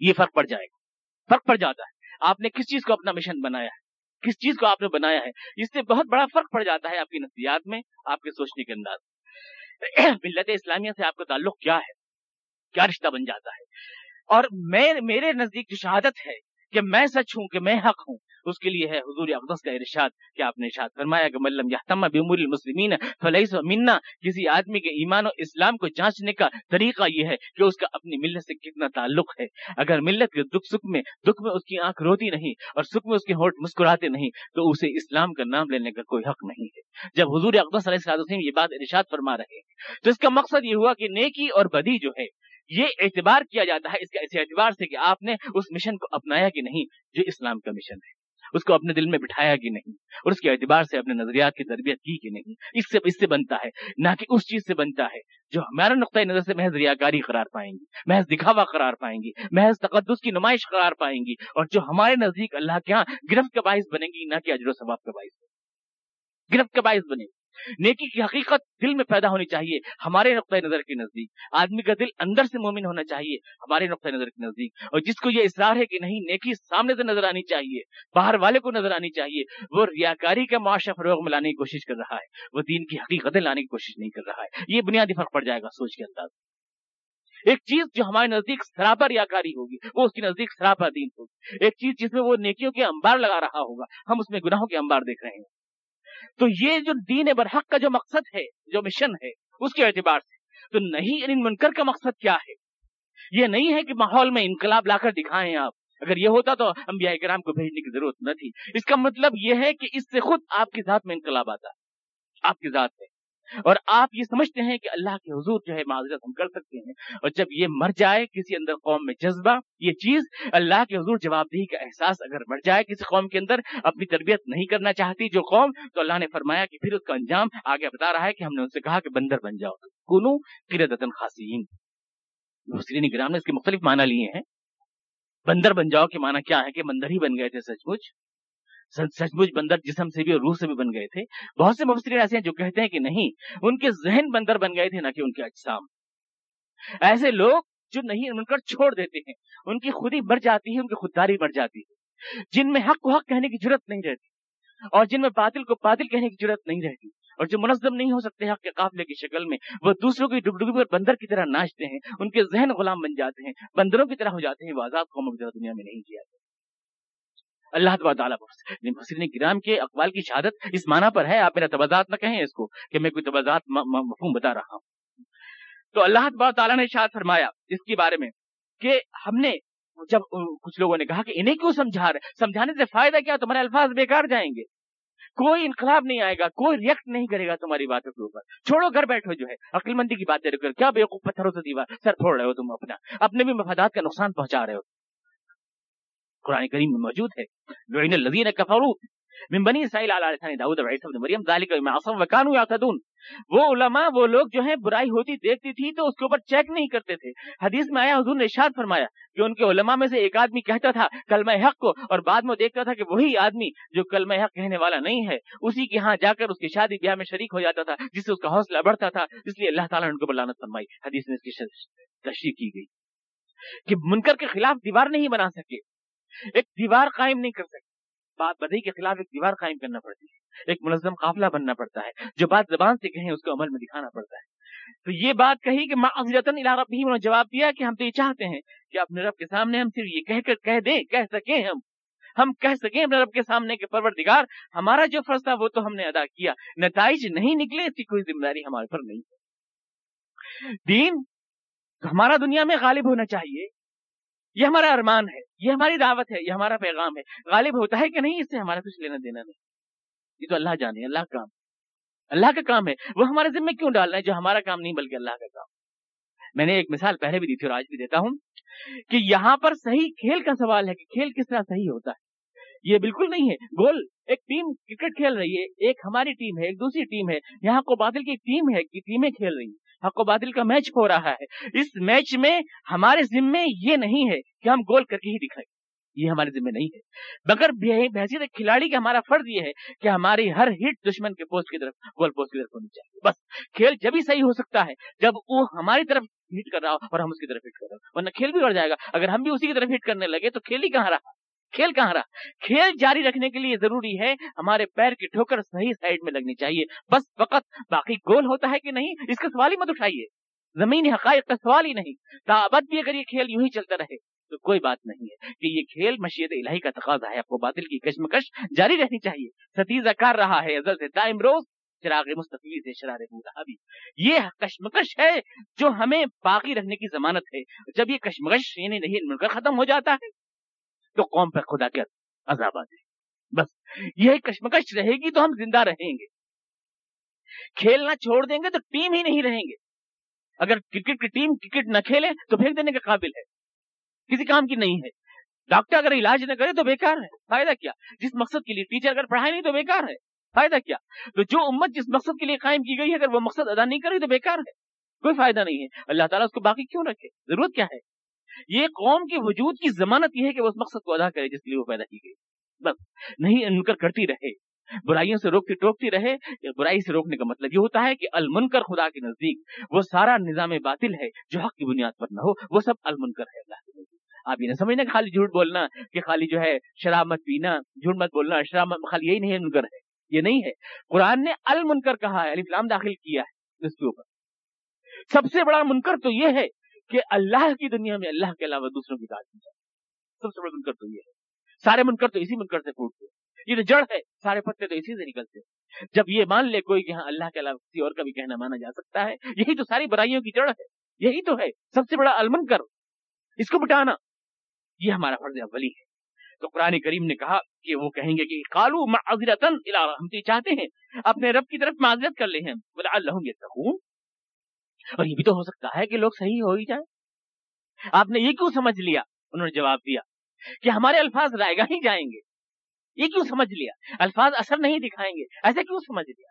یہ فرق پڑ جائے گا۔ فرق پڑ جاتا ہے۔ آپ نے کس چیز کو اپنا مشن بنایا ہے؟ کس چیز کو آپ نے بنایا ہے؟ اس سے بہت بڑا فرق پڑ جاتا ہے آپ کی نفسیات میں، آپ کے سوچنے کے انداز ملت اسلامیہ سے آپ کا تعلق کیا ہے؟ کیا رشتہ بن جاتا ہے؟ اور میں، میرے نزدیک جو شہادت ہے کہ میں سچ ہوں، کہ میں حق ہوں اس کے لیے ہے حضور اقدس کا ارشاد کہ آپ نے ارشاد فرمایا کہ ملم یحتم بمور المسلمین فلیس منا، کسی آدمی کے ایمان و اسلام کو جانچنے کا طریقہ یہ ہے کہ اس کا اپنی ملت سے کتنا تعلق ہے۔ اگر ملت کے دکھ سکھ میں، دکھ میں اس کی آنکھ روتی نہیں اور سکھ میں اس کی ہوٹ مسکراتے نہیں، تو اسے اسلام کا نام لینے کا کوئی حق نہیں ہے۔ جب حضور اقدس علیہ السلام یہ بات ارشاد فرما رہے ہیں، تو اس کا مقصد یہ ہوا کہ نیکی اور بدی جو ہے، یہ اعتبار کیا جاتا ہے، اس کا اس اعتبار سے کہ آپ نے اس مشن کو اپنایا کہ نہیں، جو اسلام کا مشن ہے۔ اس کو اپنے دل میں بٹھایا کہ نہیں، اور اس کے اعتبار سے اپنے نظریات کی تربیت کی کہ نہیں۔ اس سے اس سے بنتا ہے، نہ کہ اس چیز سے بنتا ہے جو ہمارا نقطۂ نظر سے محض ریاکاری قرار پائیں گی، محض دکھاوا قرار پائیں گی، محض تقدس کی نمائش قرار پائیں گی، اور جو ہمارے نزدیک اللہ کے ہاں گرفت کا باعث بنے گی، نہ کہ اجر و ثواب کا باعث گرفت کا باعث بنے گی۔ نیکی کی حقیقت دل میں پیدا ہونی چاہیے، ہمارے نقطۂ نظر کے نزدیک۔ آدمی کا دل اندر سے مومن ہونا چاہیے، ہمارے نقطۂ نظر کے نزدیک۔ اور جس کو یہ اصرار ہے کہ نہیں، نیکی سامنے سے نظر آنی چاہیے، باہر والے کو نظر آنی چاہیے، وہ ریاکاری کا معاشرہ فروغ میں لانے کی کوشش کر رہا ہے، وہ دین کی حقیقتیں لانے کی کوشش نہیں کر رہا ہے۔ یہ بنیادی فرق پڑ جائے گا سوچ کے انداز ایک چیز جو ہمارے نزدیک سراپا ریاکاری ہوگی، وہ اس کے نزدیک سراپا دین ہوگی۔ ایک چیز جس میں وہ نیکیوں کے انبار لگا رہا ہوگا، ہم اس میں گناہوں کے انبار دیکھ رہے ہیں۔ تو یہ جو دین برحق کا جو مقصد ہے، جو مشن ہے، اس کے اعتبار سے، تو نہیں ان منکر کا مقصد کیا ہے؟ یہ نہیں ہے کہ ماحول میں انقلاب لا کر دکھائیں آپ۔ اگر یہ ہوتا تو انبیاء کرام کو بھیجنے کی ضرورت نہ تھی۔ اس کا مطلب یہ ہے کہ اس سے خود آپ کی ذات میں انقلاب آتا۔ ہے آپ کی ذات میں۔ اور آپ یہ سمجھتے ہیں کہ اللہ کے حضور جو ہے معذرت ہم کر سکتے ہیں۔ اور جب یہ مر جائے کسی اندر قوم میں جذبہ، یہ چیز اللہ کے حضور جواب دہی کا احساس اگر مر جائے کسی قوم کے اندر، اپنی تربیت نہیں کرنا چاہتی جو قوم، تو اللہ نے فرمایا کہ پھر اس کا انجام آگے بتا رہا ہے کہ ہم نے ان سے کہا کہ بندر بن جاؤ۔ کنو قردتن خاصین مسلم گرام نے اس کے مختلف معنی لیے ہیں۔ بندر بن جاؤ کے معنی کیا ہے کہ بندر ہی بن گئے تھے سچ مچ۔ سچ مچ بندر جسم سے بھی اور روح سے بھی بن گئے تھے۔ بہت سے مفسرین ایسے ہیں جو کہتے ہیں کہ نہیں، ان کے ذہن بندر بن گئے تھے، نہ کہ ان کے اجسام۔ ایسے لوگ جو نہیں، ان کر چھوڑ دیتے ہیں۔ ان کی خودی مر جاتی ہے، ان کی خودداری مر جاتی ہے۔ جن میں حق کو حق کہنے کی ضرورت نہیں رہتی، اور جن میں باطل کو باطل کہنے کی ضرورت نہیں رہتی، اور جو منظم نہیں ہو سکتے حق کے قافلے کی شکل میں، وہ دوسروں کی ڈبڈبی پر بندر کی طرح ناچتے ہیں، ان کے ذہن غلام بن جاتے ہیں، بندروں کی طرح ہو جاتے ہیں، وہ آزاد قوموں کی طرح دنیا میں نہیں جی کیا اللہ تعالیٰ یعنی محسن کرام کے اقوال کی شہادت اس معنی پر ہے، آپ میرا توازات نہ کہیں اس کو کہ میں کوئی توازات مفہوم بتا رہا ہوں۔ تو اللہ تبار تعالیٰ نے شاد فرمایا اس کے بارے میں کہ ہم نے جب کچھ لوگوں نے کہا کہ انہیں کیوں سمجھا رہے سمجھانے سے فائدہ کیا تمہارے الفاظ بیکار جائیں گے۔ کوئی انقلاب نہیں آئے گا، کوئی ریئیکٹ نہیں کرے گا تمہاری باتوں کے اوپر۔ چھوڑو گھر بیٹھو جو ہے عقل مندی کی باتیں کر۔ کیا بے پتھروں سے دیوار سر پھوڑ رہے ہو تم اپنا۔ اپنے بھی مفادات کا نقصان پہنچا رہے ہو۔ قرآن کریم میں موجود ہے. الذین کفروا من بنی اسرائیل علی لسان داؤد و عیسی بن مریم ذالک بما عصوا وكانوا يعتدون. وہ علماء وہ لوگ جو ہیں برائی ہوتی دیکھتی تھی تو اس کے اوپر چیک نہیں کرتے تھے. حدیث میں آیا حضور نے ارشاد فرمایا کہ ان کے علماء میں سے ایک آدمی کہتا تھا کلمہ حق کو اور بعد میں دیکھتا تھا کہ وہی آدمی جو کلمہ حق کہنے والا نہیں ہے، اسی کے ہاں جا کر اس کی شادی بیاہ میں شریک ہو جاتا تھا، جس سے اس کا حوصلہ بڑھتا تھا، اس لیے اللہ تعالیٰ نے ان کو بلانت فرمائی. حدیث میں اس کی تشریح کی گئی کہ منکر کے خلاف دیوار نہیں بنا سکے۔ ایک دیوار قائم نہیں کر سکتے۔ بات بدئی کے خلاف ایک دیوار قائم کرنا پڑتی ہے۔ ایک منظم قافلہ بننا پڑتا ہے۔ جو بات زبان سے کہیں اس کو عمل میں دکھانا پڑتا ہے۔ تو یہ بات کہی کہ ربی انہوں نے جواب دیا کہ ہم تو یہ چاہتے ہیں کہ اپنے رب کے سامنے ہم صرف یہ کہہ کر کہہ دیں، کہہ سکیں ہم۔ ہم کہہ سکیں اپنے رب کے سامنے کہ پروردگار، ہمارا جو فرض تھا وہ تو ہم نے ادا کیا۔ نتائج نہیں نکلے اس کی کوئی ذمہ داری ہمارے پر نہیں۔ ہے دین ہمارا دنیا میں غالب ہونا چاہیے۔ یہ ہمارا ارمان ہے، یہ ہماری دعوت ہے، یہ ہمارا پیغام ہے۔ غالب ہوتا ہے کہ نہیں اس سے ہمارا کچھ لینا دینا نہیں۔ یہ تو اللہ جانے، اللہ کا کام۔ اللہ کا کام ہے۔ وہ ہمارے ذمہ کیوں ڈالنا ہے جو ہمارا کام نہیں بلکہ اللہ کا کام؟ میں نے ایک مثال پہلے بھی دی تھی اور آج بھی دیتا ہوں کہ یہاں پر صحیح کھیل کا سوال ہے کہ کھیل کس طرح صحیح ہوتا ہے۔ یہ بالکل نہیں ہے۔ گول، ایک ٹیم کرکٹ کھیل رہی ہے، ایک ہماری ٹیم ہے، ایک دوسری ٹیم ہے۔ یہاں کو بادل کی ٹیم ہے کہ ٹیمیں کھیل رہی ہیں۔ حق و بادل کا میچ ہو رہا ہے۔ اس میچ میں ہمارے ذمے یہ نہیں ہے کہ ہم گول کر کے ہی دکھائیں۔ یہ ہمارے ذمہ نہیں ہے۔ مگر بحثیت کھلاڑی کا ہمارا فرض یہ ہے کہ ہماری ہر ہٹ دشمن کے پوسٹ کی طرف، گول پوسٹ کی طرف ہونی چاہیے۔ بس، کھیل جب ہی صحیح ہو سکتا ہے، جب وہ ہماری طرف ہٹ کر رہا ہو اور ہم اس کی طرف ہٹ کر رہا۔ ہو ورنہ کھیل بھی بڑھ جائے گا۔ اگر ہم بھی اسی کی طرف ہٹ کرنے لگے تو کھیل ہی کہاں رہا؟ کھیل کہاں رہا؟ کھیل جاری رکھنے کے لیے ضروری ہے ہمارے پیر کی ٹھوکر صحیح سائڈ میں لگنی چاہیے۔ بس فقط باقی گول ہوتا ہے کہ نہیں؟ اس کا سوال ہی مت اٹھائیے۔ زمین حقائق کا سوال ہی نہیں۔ تابت بھی اگر یہ کھیل یوں ہی چلتا رہے تو کوئی بات نہیں ہے کہ یہ کھیل مشیت الہی کا تقاضا ہے۔ آپ کو باطل کی کشمکش جاری رہنی چاہیے۔ ستیزہ کر رہا ہے ازل سے دائم روز چراغ مستفید ہے شرار بھی یہ کشمکش ہے جو ہمیں باقی رکھنے کی ضمانت ہے۔ جب یہ کشمکش یعنی نہیں مل کر ختم ہو جاتا ہے۔ تو قوم پر خدا کے عذاب آتے بس یہ کشمکش رہے گی تو ہم زندہ رہیں گے۔ کھیلنا چھوڑ دیں گے تو ٹیم ہی نہیں رہیں گے۔ اگر کرکٹ کی ٹیم کرکٹ نہ کھیلے تو پھینک دینے کے قابل ہے۔ کسی کام کی نہیں ہے۔ ڈاکٹر اگر علاج نہ کرے تو بیکار ہے۔ فائدہ کیا؟ جس مقصد کے لیے ٹیچر اگر پڑھائے نہیں تو بیکار ہے۔ فائدہ کیا؟ تو جو امت جس مقصد کے لیے قائم کی گئی ہے، اگر وہ مقصد ادا نہیں کرے تو بیکار ہے۔ کوئی فائدہ نہیں ہے۔ اللہ تعالیٰ اس کو باقی کیوں رکھے؟ ضرورت کیا ہے؟ یہ قوم کے وجود کی ضمانت یہ ہے کہ وہ اس مقصد کو ادا کرے جس کے لیے وہ پیدا کی گئی۔ بس، نہیں، انکر کرتی رہے۔ برائیوں سے روکتی ٹوکتی رہے۔ برائی سے روکنے کا مطلب یہ ہوتا ہے کہ المنکر خدا کے نزدیک وہ سارا نظام باطل ہے جو حق کی بنیاد پر نہ ہو، وہ سب المنکر ہے۔ اللہ کے نزدیک۔ آپ یہ نہ سمجھنا خالی جھوٹ بولنا کہ خالی جو ہے شراب مت پینا، جھوٹ مت بولنا، شراب خالی یہی نہیں منکر ہے۔ یہ نہیں ہے۔ قرآن نے المنکر کہا ہے داخل کیا ہے اس کے اوپر۔ سب سے بڑا منکر تو یہ ہے کہ اللہ کی دنیا میں اللہ کے علاوہ دوسروں کی تعظیم جائے سب سے بڑا منکر تو یہ ہے۔ سارے منکر تو اسی منکر سے پھوٹتے ہیں۔ یہ تو جڑ ہے، سارے پتے تو اسی سے نکلتے ہیں۔ جب یہ مان لے کوئی کہ ہاں اللہ کے علاوہ کسی اور کا بھی کہنا مانا جا سکتا ہے، یہی تو ساری برائیوں کی جڑ ہے۔ یہی تو ہے۔ سب سے بڑا المنکر، اس کو بٹانا یہ ہمارا فرض اولی ہے۔ تو قرآن کریم نے کہا کہ وہ کہیں گے کہ کالو معذرتن ہم تو چاہتے ہیں، اپنے رب کی طرف معذرت کر لے ہیں۔ اللہ اور یہ بھی تو ہو سکتا ہے کہ لوگ صحیح ہو ہی جائیں۔ آپ نے یہ کیوں سمجھ لیا؟ انہوں نے جواب دیا کہ ہمارے الفاظ رائے گا ہی جائیں گے۔ یہ کیوں سمجھ لیا؟ الفاظ اثر نہیں دکھائیں گے۔ ایسے کیوں سمجھ لیا؟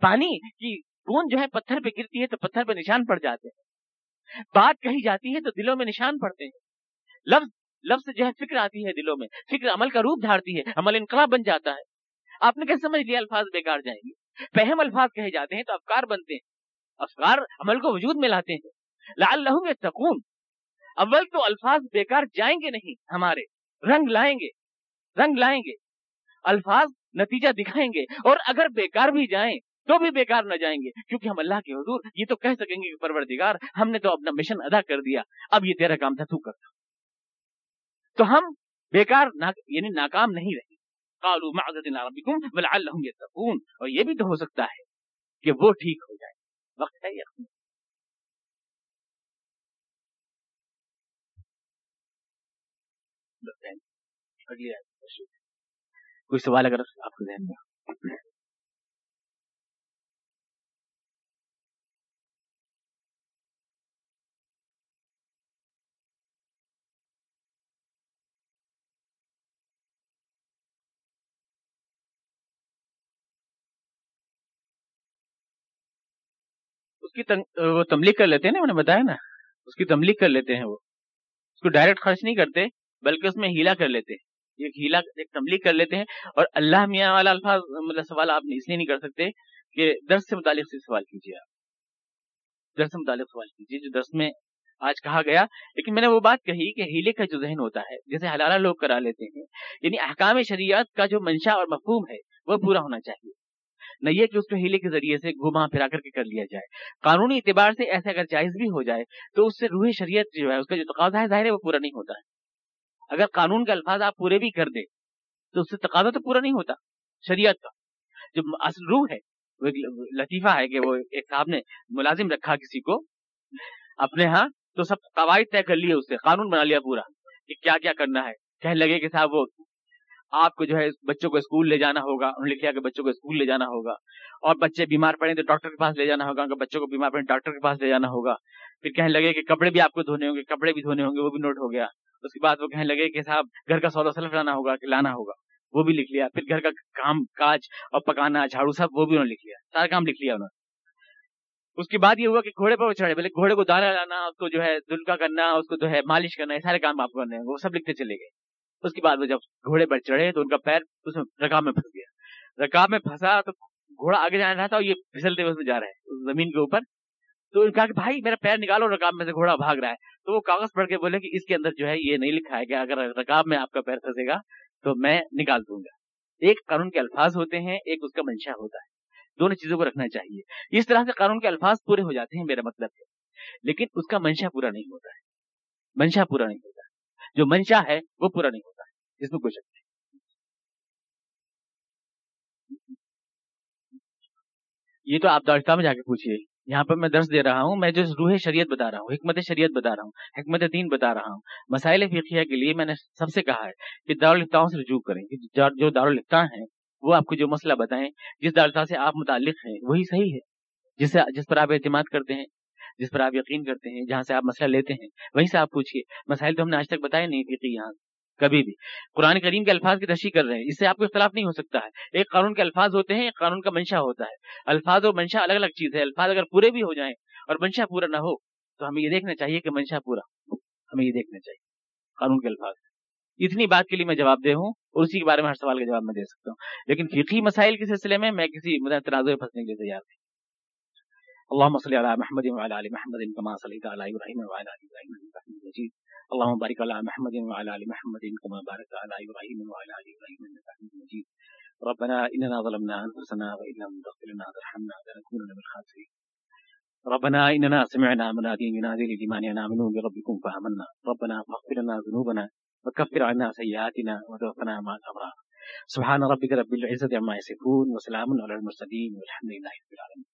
پانی کی بوند جو ہے پتھر پہ گرتی ہے تو پتھر پہ نشان پڑ جاتے ہیں۔ بات کہی جاتی ہے تو دلوں میں نشان پڑتے ہیں۔ لفظ لفظ جو ہے فکر آتی ہے دلوں میں۔ فکر عمل کا روپ دھارتی ہے، عمل انقلاب بن جاتا ہے۔ آپ نے کیسے سمجھ لیا الفاظ بیکار جائیں گے؟ پہم الفاظ کہے جاتے ہیں تو افکار بنتے ہیں۔ افکار عمل کو وجود میں لاتے ہیں۔ لال لہوں گے سکون اول تو الفاظ بیکار جائیں گے نہیں ہمارے۔ رنگ لائیں گے۔ رنگ لائیں گے۔ الفاظ نتیجہ دکھائیں گے۔ اور اگر بیکار بھی جائیں تو بھی بیکار نہ جائیں گے۔ کیونکہ ہم اللہ کے حضور یہ تو کہہ سکیں گے کہ پروردگار ہم نے تو اپنا مشن ادا کر دیا۔ اب یہ تیرا کام تھا تو کرتا تو ہم بیکار یعنی ناکام نہیں رہے قالوا معذرت ربكم ولعلهم يتقون اور یہ بھی تو ہو سکتا ہے کہ وہ ٹھیک ہو جائے۔ وقت ہے یقین کوئی سوال اگر آپ کو ذہن میں کی وہ تملیغ کر لیتے ہیں نا، میں نے بتایا نا، اس کی تملیغ کر لیتے ہیں وہ۔ اس کو ڈائریکٹ خرچ نہیں کرتے، بلکہ اس میں ہیلا کر لیتے ہیں۔ ایک ہیلا، ایک تملیغ کر لیتے ہیں۔ اور اللہ میاں والا الفاظ مطلب سوال آپ اس لیے نہیں کر سکتے کہ درس سے متعلق سے سوال کیجیے آپ۔ درس سے متعلق سوال کیجیے، جو درس میں آج کہا گیا۔ لیکن میں نے وہ بات کہی کہ ہیلے کا جو ذہن ہوتا ہے جیسے حلالہ لوگ کرا لیتے ہیں یعنی احکام شریعت کا جو منشا اور مفہوم ہے، وہ پورا ہونا چاہیے۔ نہ یہ کہ اس کو ہیلے کے ذریعے سے گھما پھرا کر کے کر لیا جائے۔ قانونی اعتبار سے ایسے اگر جائز بھی ہو جائے تو اس سے روح شریعت جو ہے، اس کا جو تقاضا ہے، ظاہر ہے وہ پورا نہیں ہوتا۔ ہے اگر قانون کے الفاظ آپ پورے بھی کر دیں تو اس سے تقاضا تو پورا نہیں ہوتا، شریعت کا۔ جو اصل روح ہے، وہ ایک لطیفہ ہے کہ وہ ایک صاحب نے ملازم رکھا کسی کو اپنے ہاں تو سب قواعد طے کر لیے، اس سے قانون بنا لیا پورا کہ کیا کیا کرنا ہے۔ کہنے لگے کہ صاحب وہ آپ کو جو ہے بچوں کو اسکول لے جانا ہوگا۔ انہوں نے لکھا کہ بچوں کو اسکول لے جانا ہوگا۔ اور بچے بیمار پڑے تو ڈاکٹر کے پاس لے جانا ہوگا۔ اگر بچوں کو بیمار پڑے ڈاکٹر کے پاس لے جانا ہوگا۔ پھر کہنے لگے کہ کپڑے بھی آپ کو دھونے ہوں گے، کپڑے بھی دھونے ہوں گے، وہ بھی نوٹ ہو گیا۔ اس کے بعد وہ کہنے لگے کہ صاحب، گھر کا سودا سلف لانا ہوگا کہ لانا ہوگا۔ وہ بھی لکھ لیا۔ پھر گھر کا کام، کاج اور پکانا، جھاڑو سب وہ بھی انہوں نے لکھ لیا۔ سارا کام لکھ لیا انہوں نے۔ اس کے بعد یہ ہوا کہ گھوڑے پر وہ چڑھے۔ بولے گھوڑے کو دانا لانا، اس کو جو ہے دلکا کرنا، اس کو جو ہے مالش کرنا، یہ سارے کام آپ کو کرنے وہ سب لکھتے چلے گئے۔ اس کے بعد وہ جب گھوڑے پر چڑھے تو ان کا پیر اس میں رکاب میں پھنس گیا۔ رکاب میں پھنسا تو گھوڑا آگے جانا رہا تھا اور یہ پھسلتے ہوئے اس میں جا رہا ہے زمین کے اوپر۔ تو کہا کہ بھائی میرا پیر نکالو، رکاب میں سے گھوڑا بھاگ رہا ہے۔ تو وہ کاغذ پڑھ کے بولے کہ اس کے اندر جو ہے یہ نہیں لکھا ہے کہ اگر رکاب میں آپ کا پیر پھنسے گا تو میں نکال دوں گا۔ ایک قانون کے الفاظ ہوتے ہیں، ایک اس کا منشا ہوتا ہے۔ دونوں چیزوں کو رکھنا چاہیے۔ اس طرح سے قانون کے الفاظ پورے ہو جاتے ہیں، میرا مطلب ہے۔ لیکن اس کا منشا پورا نہیں ہوتا ہے۔ منشا پورا نہیں ہوتا۔ جو منشا ہے وہ پورا نہیں ہوتا۔ اس میں کوئی شک نہیں۔ یہ تو آپ دارشتہ میں جا کے پوچھیے۔ یہاں پر میں درس دے رہا ہوں، میں جو روح شریعت بتا رہا ہوں، حکمت شریعت بتا رہا ہوں، حکمت دین بتا رہا ہوں، مسائل فقیہ کے لیے میں نے سب سے کہا ہے کہ دارالفتاؤں سے رجوع کریں جو دارالفتاح ہیں، وہ آپ کو جو مسئلہ بتائیں، جس دارالفتاح سے آپ متعلق ہیں، وہی صحیح ہے۔ جس سے جس پر آپ اعتماد کرتے ہیں، جس پر آپ یقین کرتے ہیں، جہاں سے آپ مسئلہ لیتے ہیں، وہیں سے آپ پوچھیے۔ مسائل تو ہم نے آج تک بتائے نہیں فقی یہاں کبھی بھی۔ قرآن کریم کے الفاظ کی تشریح کر رہے ہیں۔ اس سے آپ کو اختلاف نہیں ہو سکتا ہے۔ ایک قانون کے الفاظ ہوتے ہیں، ایک قانون کا منشا ہوتا ہے۔ الفاظ اور منشا الگ الگ چیز ہے الفاظ اگر پورے بھی ہو جائیں اور منشا پورا نہ ہو، تو ہمیں یہ دیکھنا چاہیے کہ منشا پورا ہمیں یہ دیکھنا چاہیے۔ قانون کے الفاظ۔ اتنی بات کے لیے میں جواب دے ہوں اور اسی کے بارے میں ہر سوال کا جواب میں دے سکتا ہوں۔ لیکن فقی مسائل کے سلسلے میں میں کسی تنازع پھنسنے کے لیے تیار نہیں اللهم صل على محمد وعلى ال محمد كما صليت على ابراهيم وعلى ال ابراهيم انك حميد مجيد اللهم بارك على محمد وعلى ال محمد كما باركت على ابراهيم وعلى ال ابراهيم انك حميد مجيد. ربنا اننا ظلمنا انفسنا وان لم تغفر لنا وترحمنا لنكونن من الخاسرين. ربنا إننا سمعنا مناديا ينادي للإيمان أن آمنوا بربكم فآمنا. ربنا فاغفر لنا ذنوبنا وكفر عنا سيئاتنا وتوفنا مع الأبرار. سبحان ربك رب العزة عما يصفون وسلام على المرسلين والحمد لله رب العالمين.